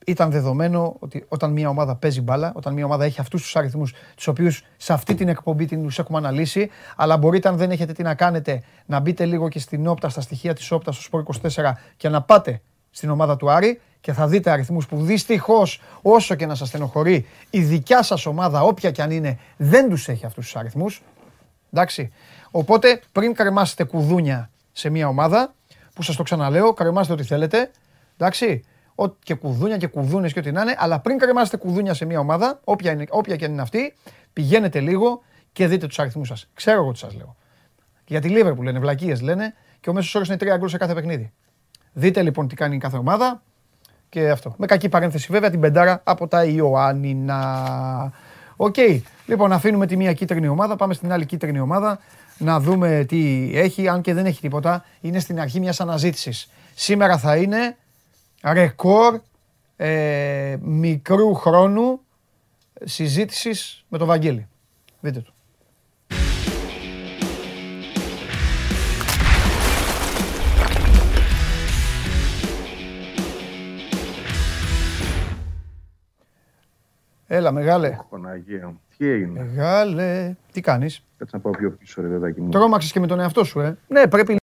ήταν δεδομένο ότι όταν μια ομάδα παίζει μπάλα, όταν μια ομάδα έχει αυτούς τους αριθμούς, τους οποίους σε αυτή την εκπομπή την τους έχουμε αναλύσει, αλλά μπορείτε αν δεν έχετε τι να κάνετε να μπείτε λίγο και στην όπτα, στα στοιχεία της όπτας στο Σπορ 24 και να πάτε στην ομάδα του Άρη και θα δείτε αριθμούς που δυστυχώς, όσο και να σας στενοχωρεί, η δικιά σας ομάδα, όποια και αν είναι, δεν τους έχει αυτούς τους αριθμούς. Εντάξει. Οπότε πριν κρεμάσετε κουδούνια σε μια ομάδα, που σας το ξαναλέω, κρεμάστε ό,τι θέλετε. Εντάξει και κουδούνια και κουδούνες και ό,τι να είναι, αλλά πριν κρεμάσετε κουδούνια σε μια ομάδα, όποια, είναι, όποια και αν είναι αυτή, πηγαίνετε λίγο και δείτε τους αριθμούς σας. Ξέρω εγώ τι σας λέω. Για τη που λένε, βλακίες λένε και ο μέσος όρος είναι τρία γκολ σε κάθε παιχνίδι. Δείτε λοιπόν τι κάνει κάθε ομάδα και αυτό. Με κακή παρένθεση βέβαια την πεντάρα από τα Ιωάννινα. OK. Okay. Λοιπόν, αφήνουμε τη μία κίτρινη ομάδα, πάμε στην άλλη κίτρινη ομάδα να δούμε τι έχει, αν και δεν έχει τίποτα. Είναι στην αρχή μιας αναζήτησης. Σήμερα θα είναι ρεκόρ ε, μικρού χρόνου συζήτησης με τον Βαγγέλη. Δείτε το. Έλα, μεγάλε. Παναγία Τι έγινε; Μεγάλε. Τι κάνεις; Κάτσε να πάω πιο πίσω, ρε παιδάκι μου. Τρώμαξες και με τον εαυτό σου, ε. Ναι, πρέπει